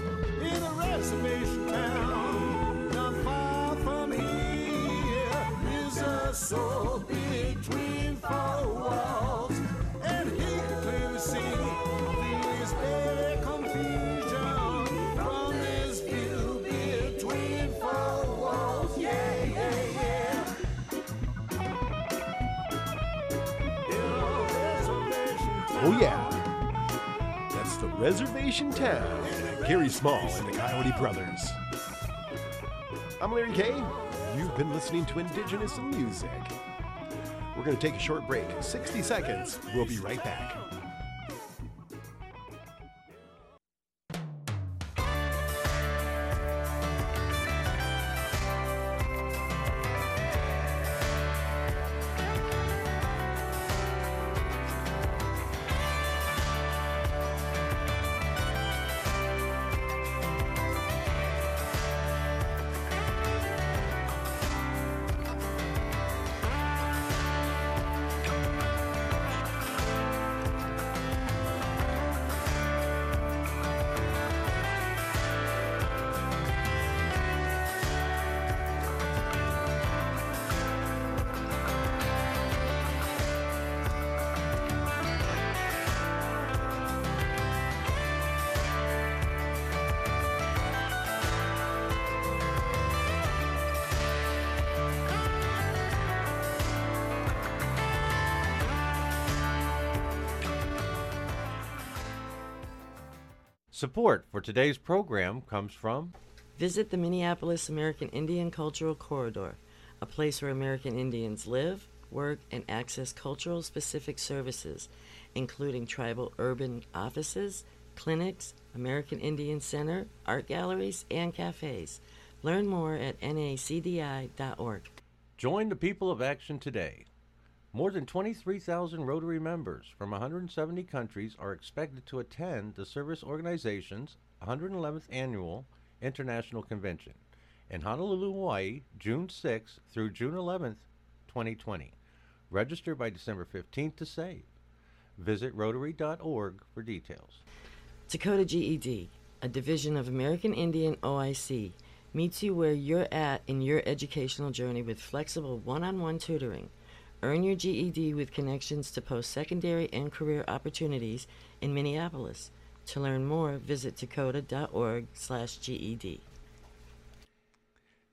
in a reservation town not far from here. Is a soul between. Reservation Town, Gary Small and the Coyote Brothers. I'm Larry K. You've been listening to Indigenous Music. We're going to take a short break, 60 seconds. We'll be right back. Support for today's program comes from Visit the Minneapolis American Indian Cultural Corridor, a place where American Indians live, work, and access cultural specific services, including tribal urban offices, clinics, American Indian Center, art galleries, and cafes. Learn more at nacdi.org. Join the people of action today. More than 23,000 Rotary members from 170 countries are expected to attend the Service Organization's 111th Annual International Convention in Honolulu, Hawaii, June 6th through June 11th, 2020. Register by December 15th to save. Visit Rotary.org for details. Takoda GED, a division of American Indian OIC, meets you where you're at in your educational journey with flexible one on one tutoring. Earn your GED with connections to post secondary and career opportunities in Minneapolis. To learn more, visit takoda.org slash E GED.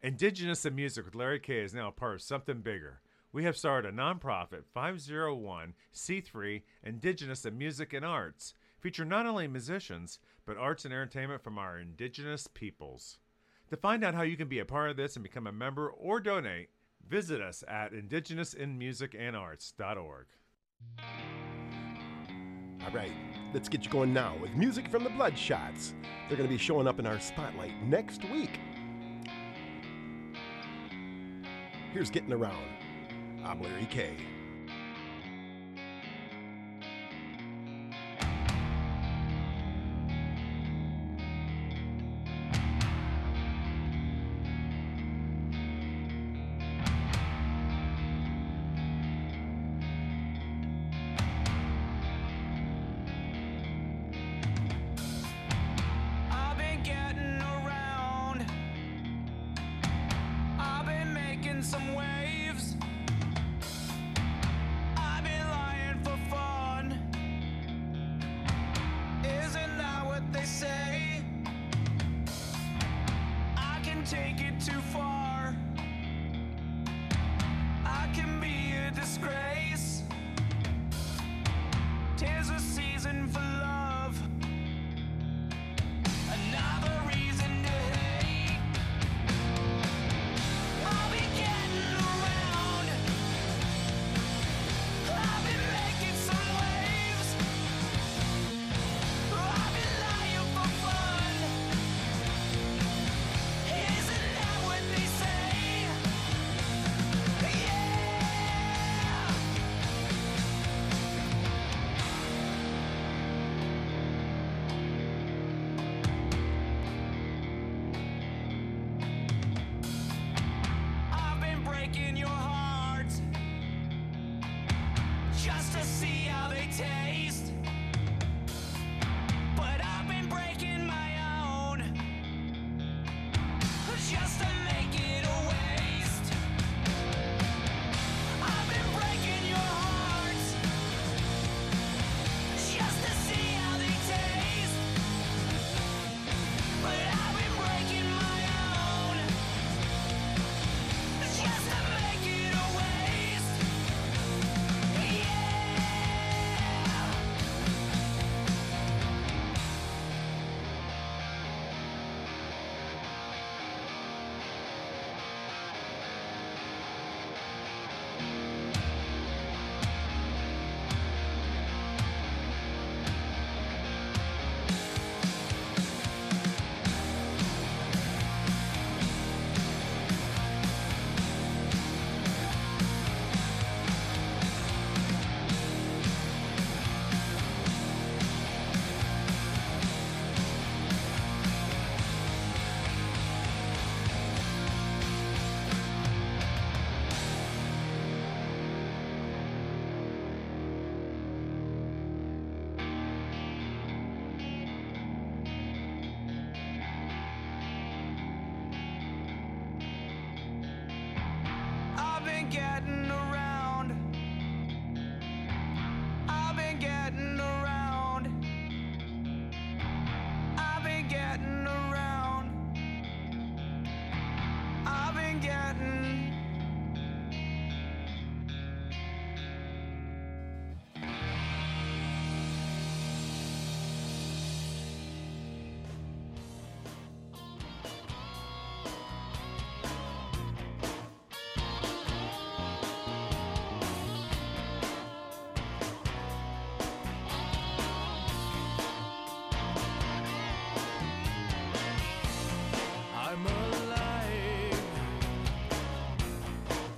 Indigenous in Music with Larry K is now a part of something bigger. We have started a nonprofit 501c3 Indigenous in Music and Arts, feature not only musicians, but arts and entertainment from our indigenous peoples. To find out how you can be a part of this and become a member or donate, visit us at indigenousinmusicandarts.org. All right, let's get you going now with music from the Bloodshots. They're going to be showing up in our spotlight next week. Here's Getting Around. I'm Larry K.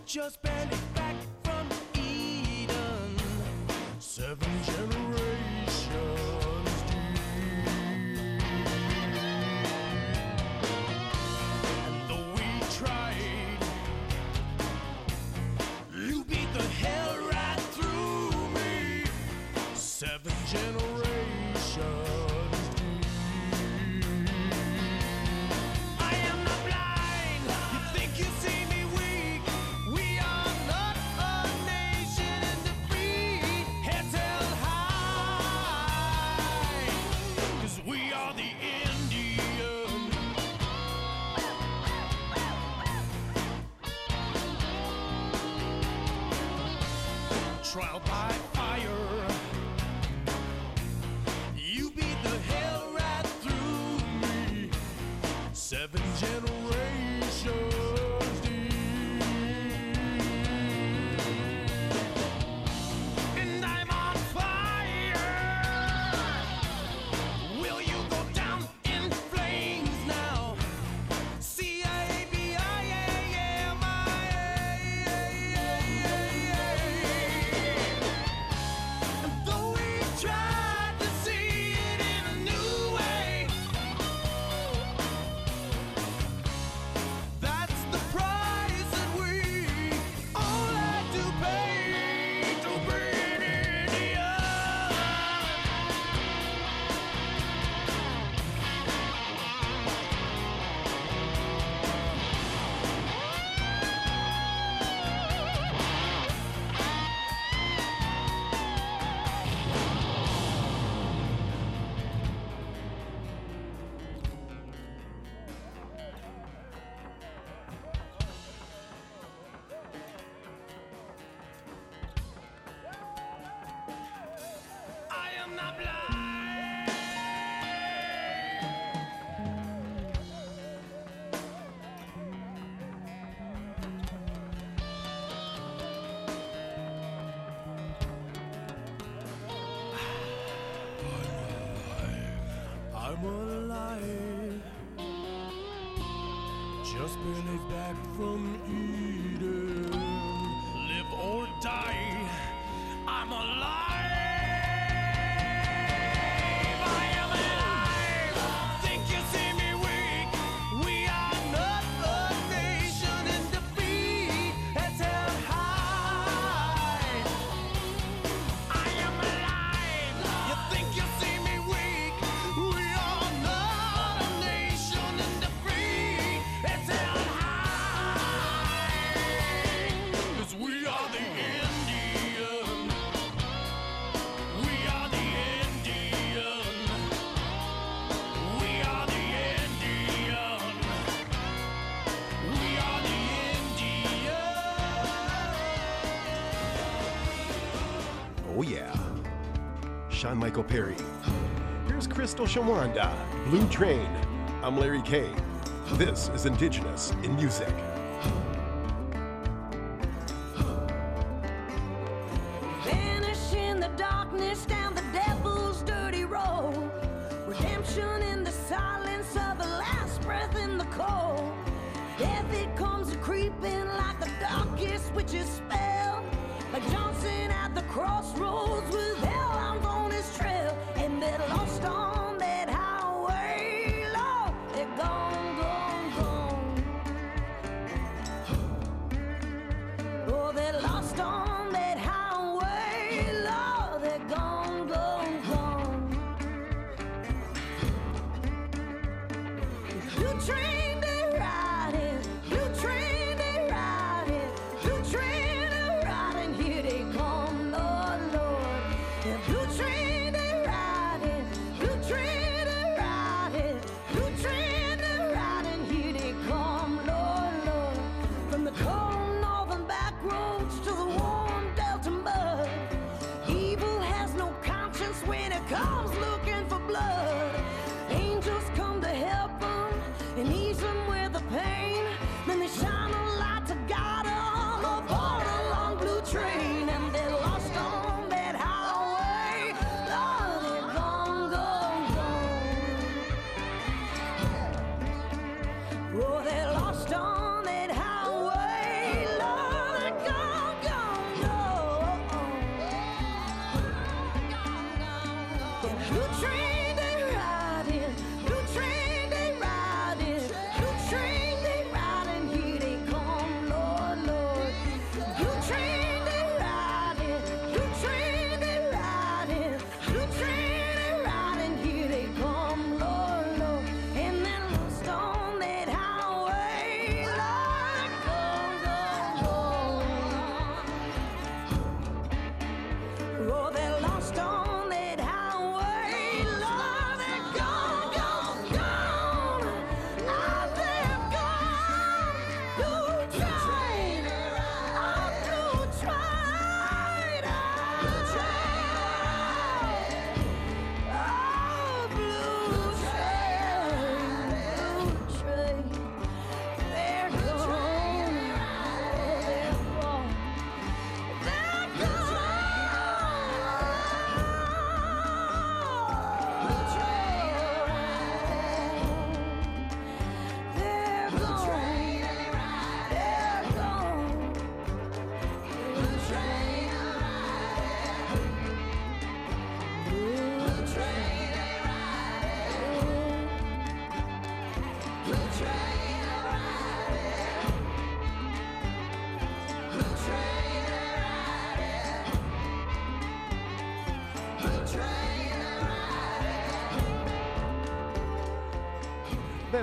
just been Perry. Here's Crystal Shawanda, Blue Train. I'm Larry K. This is Indigenous in Music.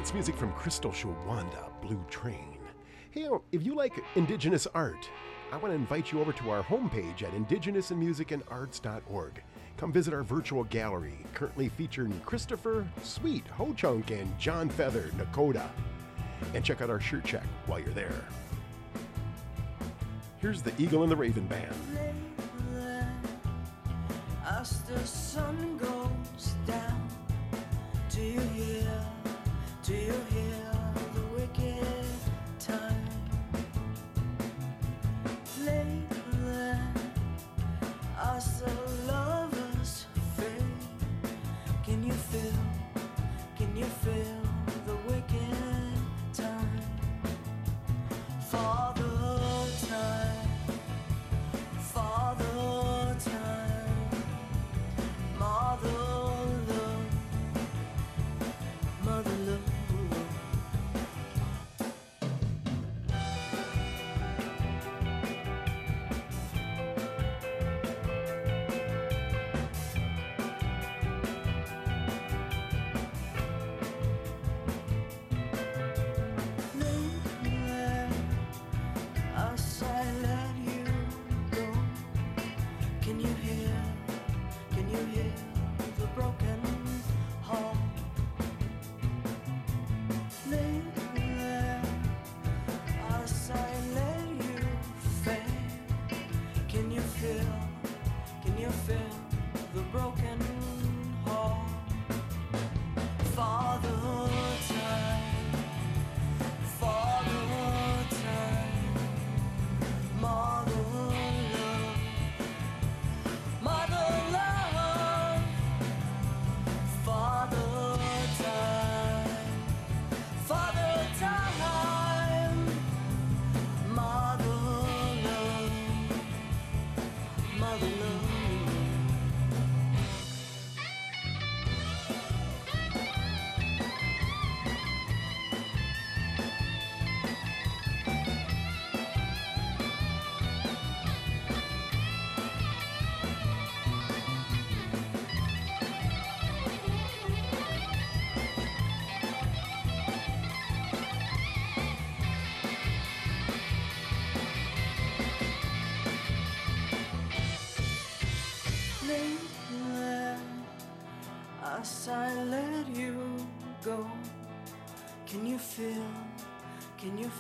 That's music from Crystal Shawanda, Blue Train. Hey, if you like Indigenous art, I want to invite you over to our homepage at indigenousinmusicandarts.org. Come visit our virtual gallery, currently featuring Christopher, Sweet, Ho Chunk, and John Feather, Nakoda. And check out our shirt check while you're there. Here's the Eagle and the Raven Band.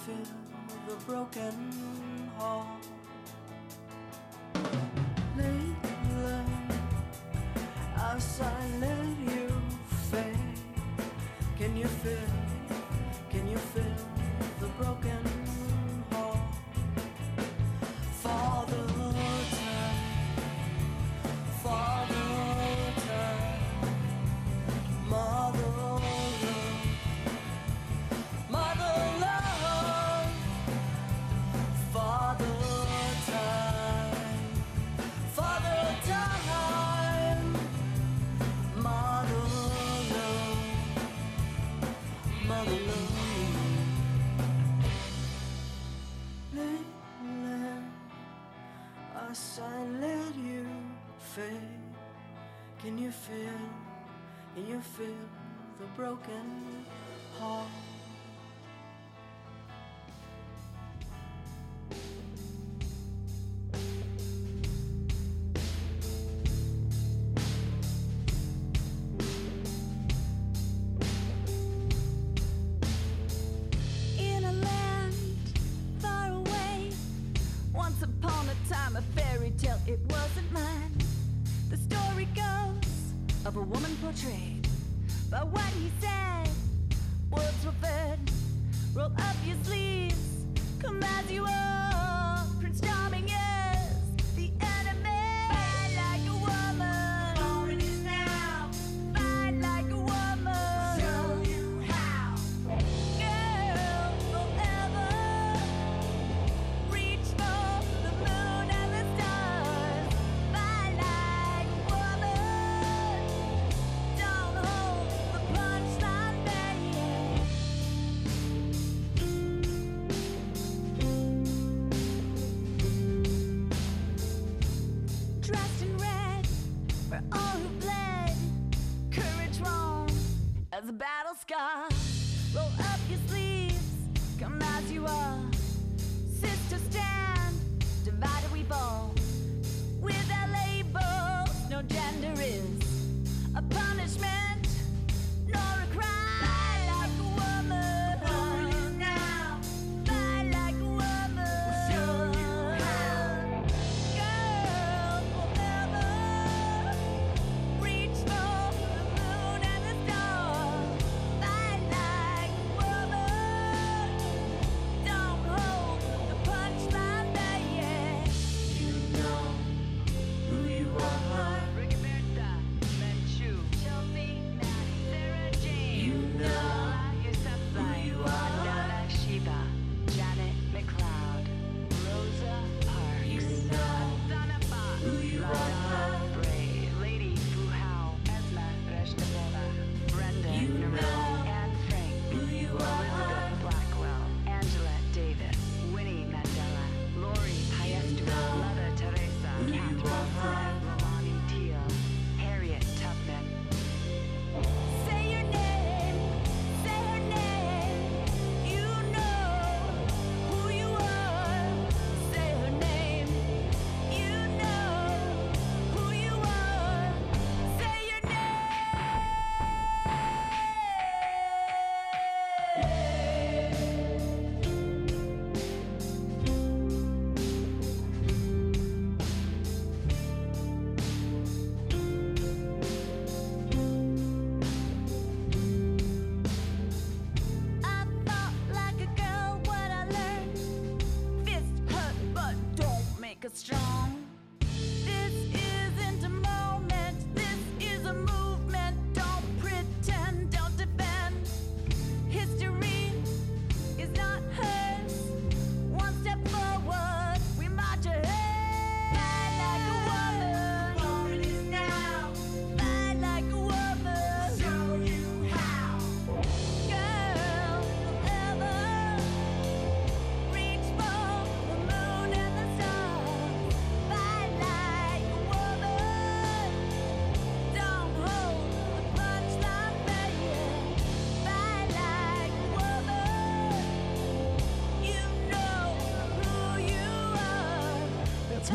fill the broken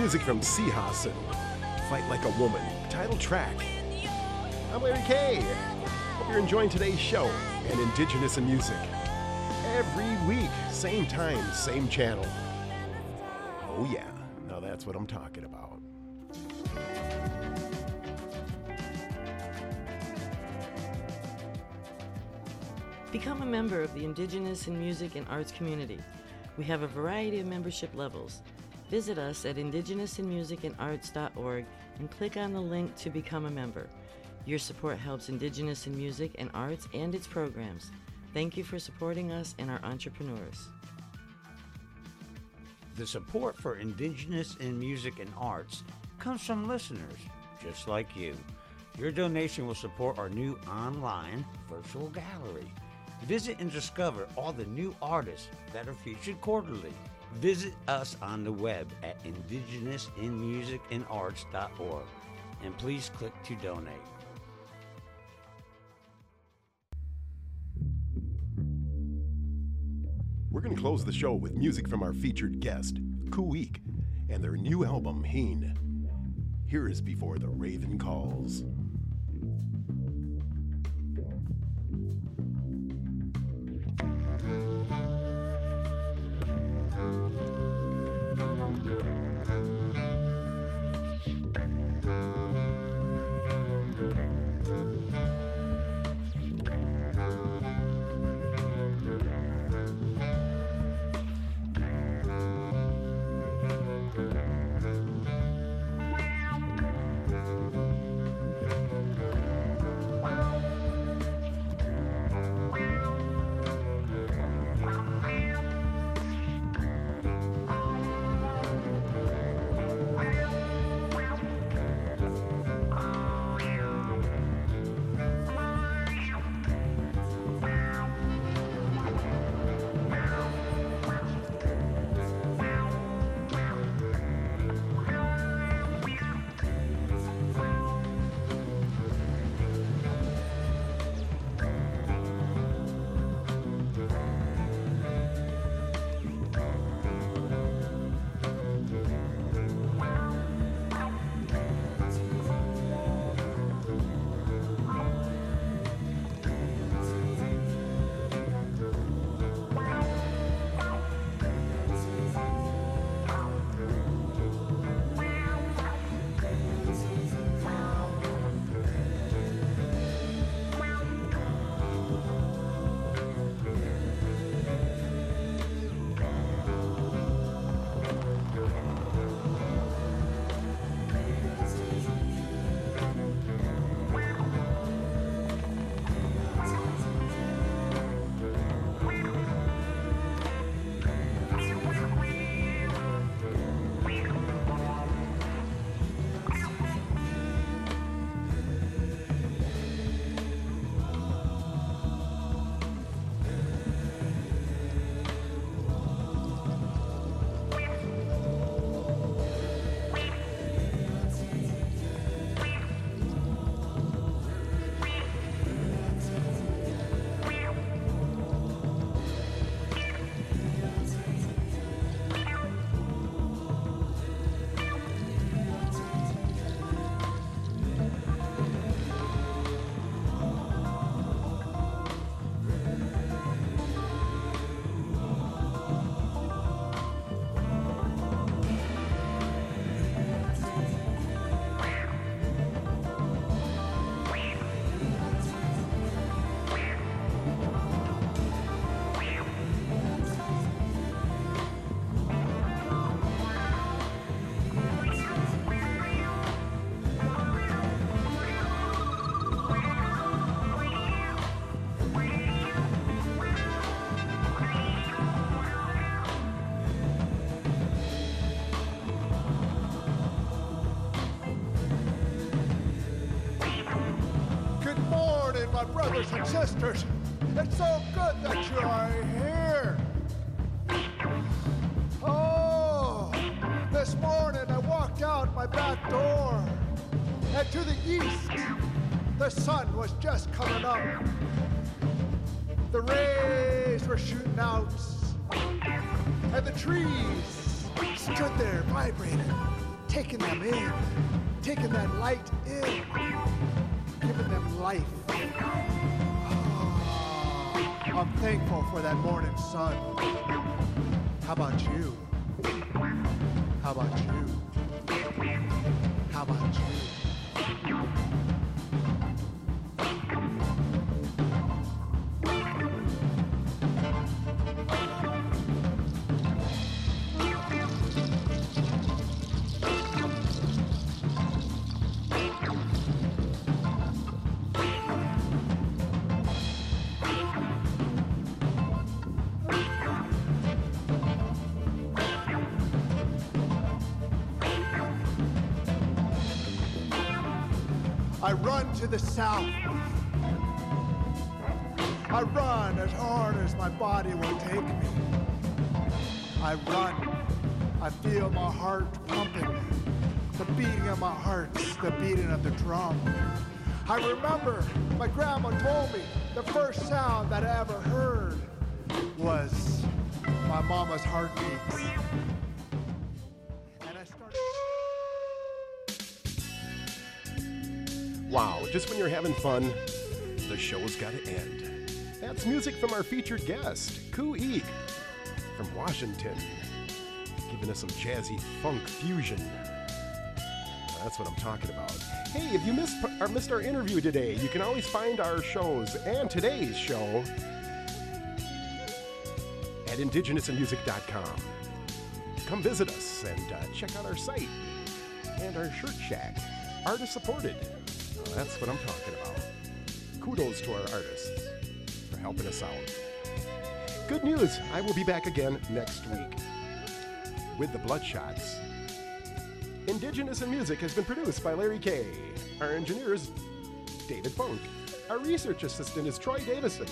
music from Seahawks and Fight Like a Woman, title track. I'm Larry K. Hope you're enjoying today's show and Indigenous in Music. Every week, same time, same channel. Oh, yeah. Now that's what I'm talking about. Become a member of the Indigenous in Music and Arts community. We have a variety of membership levels. Visit us at indigenousinmusicandarts.org and click on the link to become a member. Your support helps Indigenous in music and arts and its programs. Thank you for supporting us and our entrepreneurs. The support for Indigenous in music and arts comes from listeners just like you. Your donation will support our new online virtual gallery. Visit and discover all the new artists that are featured quarterly. Visit us on the web at indigenousinmusicandarts.org and please click to donate. We're going to close the show with music from our featured guest, Khu.éex', and their new album, Heen. Here is Before the Raven Calls. Sisters. It's so good that you are here. Oh, this morning I walked out my back door, and to the east, the sun was just coming up. The rays were shooting out, and the trees stood there vibrating, taking them in, taking that light in, giving them life. I'm thankful for that morning sun. How about you? How about you? South. I run as hard as my body will take me. I run. I feel my heart pumping. The beating of my heart's the beating of the drum. I remember my grandma told you're having fun, the show's got to end. That's music from our featured guest, Khu.éex', from Washington, giving us some jazzy funk fusion. That's what I'm talking about. Hey, if you missed or missed our interview today, you can always find our shows and today's show at indigenousinmusic.com. Come visit us and uh, check out our site and our shirt shack. Artist supported. Uh, that's what I'm talking about. Kudos to our artists for helping us out. Good news, I will be back again next week with the Bloodshots. Indigenous in Music has been produced by Larry K. Our engineer is David Funk. Our research assistant is Troy Davison.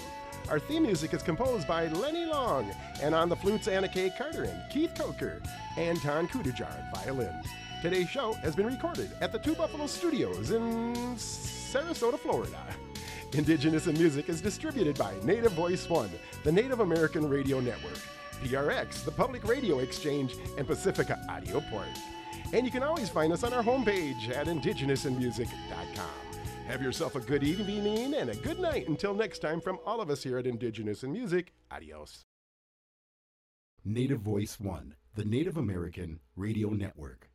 Our theme music is composed by Lenny Long, and on the flutes, Anna K. Carter and Keith Coker, and Anton Kudajar, violin. Today's show has been recorded at the Two Buffalo Studios in Sarasota, Florida. Indigenous in Music is distributed by Native Voice One, the Native American Radio Network, PRX, the Public Radio Exchange, and Pacifica Audio Port. And you can always find us on our homepage at indigenousinmusic.com. Have yourself a good evening and a good night until next time from all of us here at Indigenous in Music. Adios. Native Voice One, the Native American Radio Network.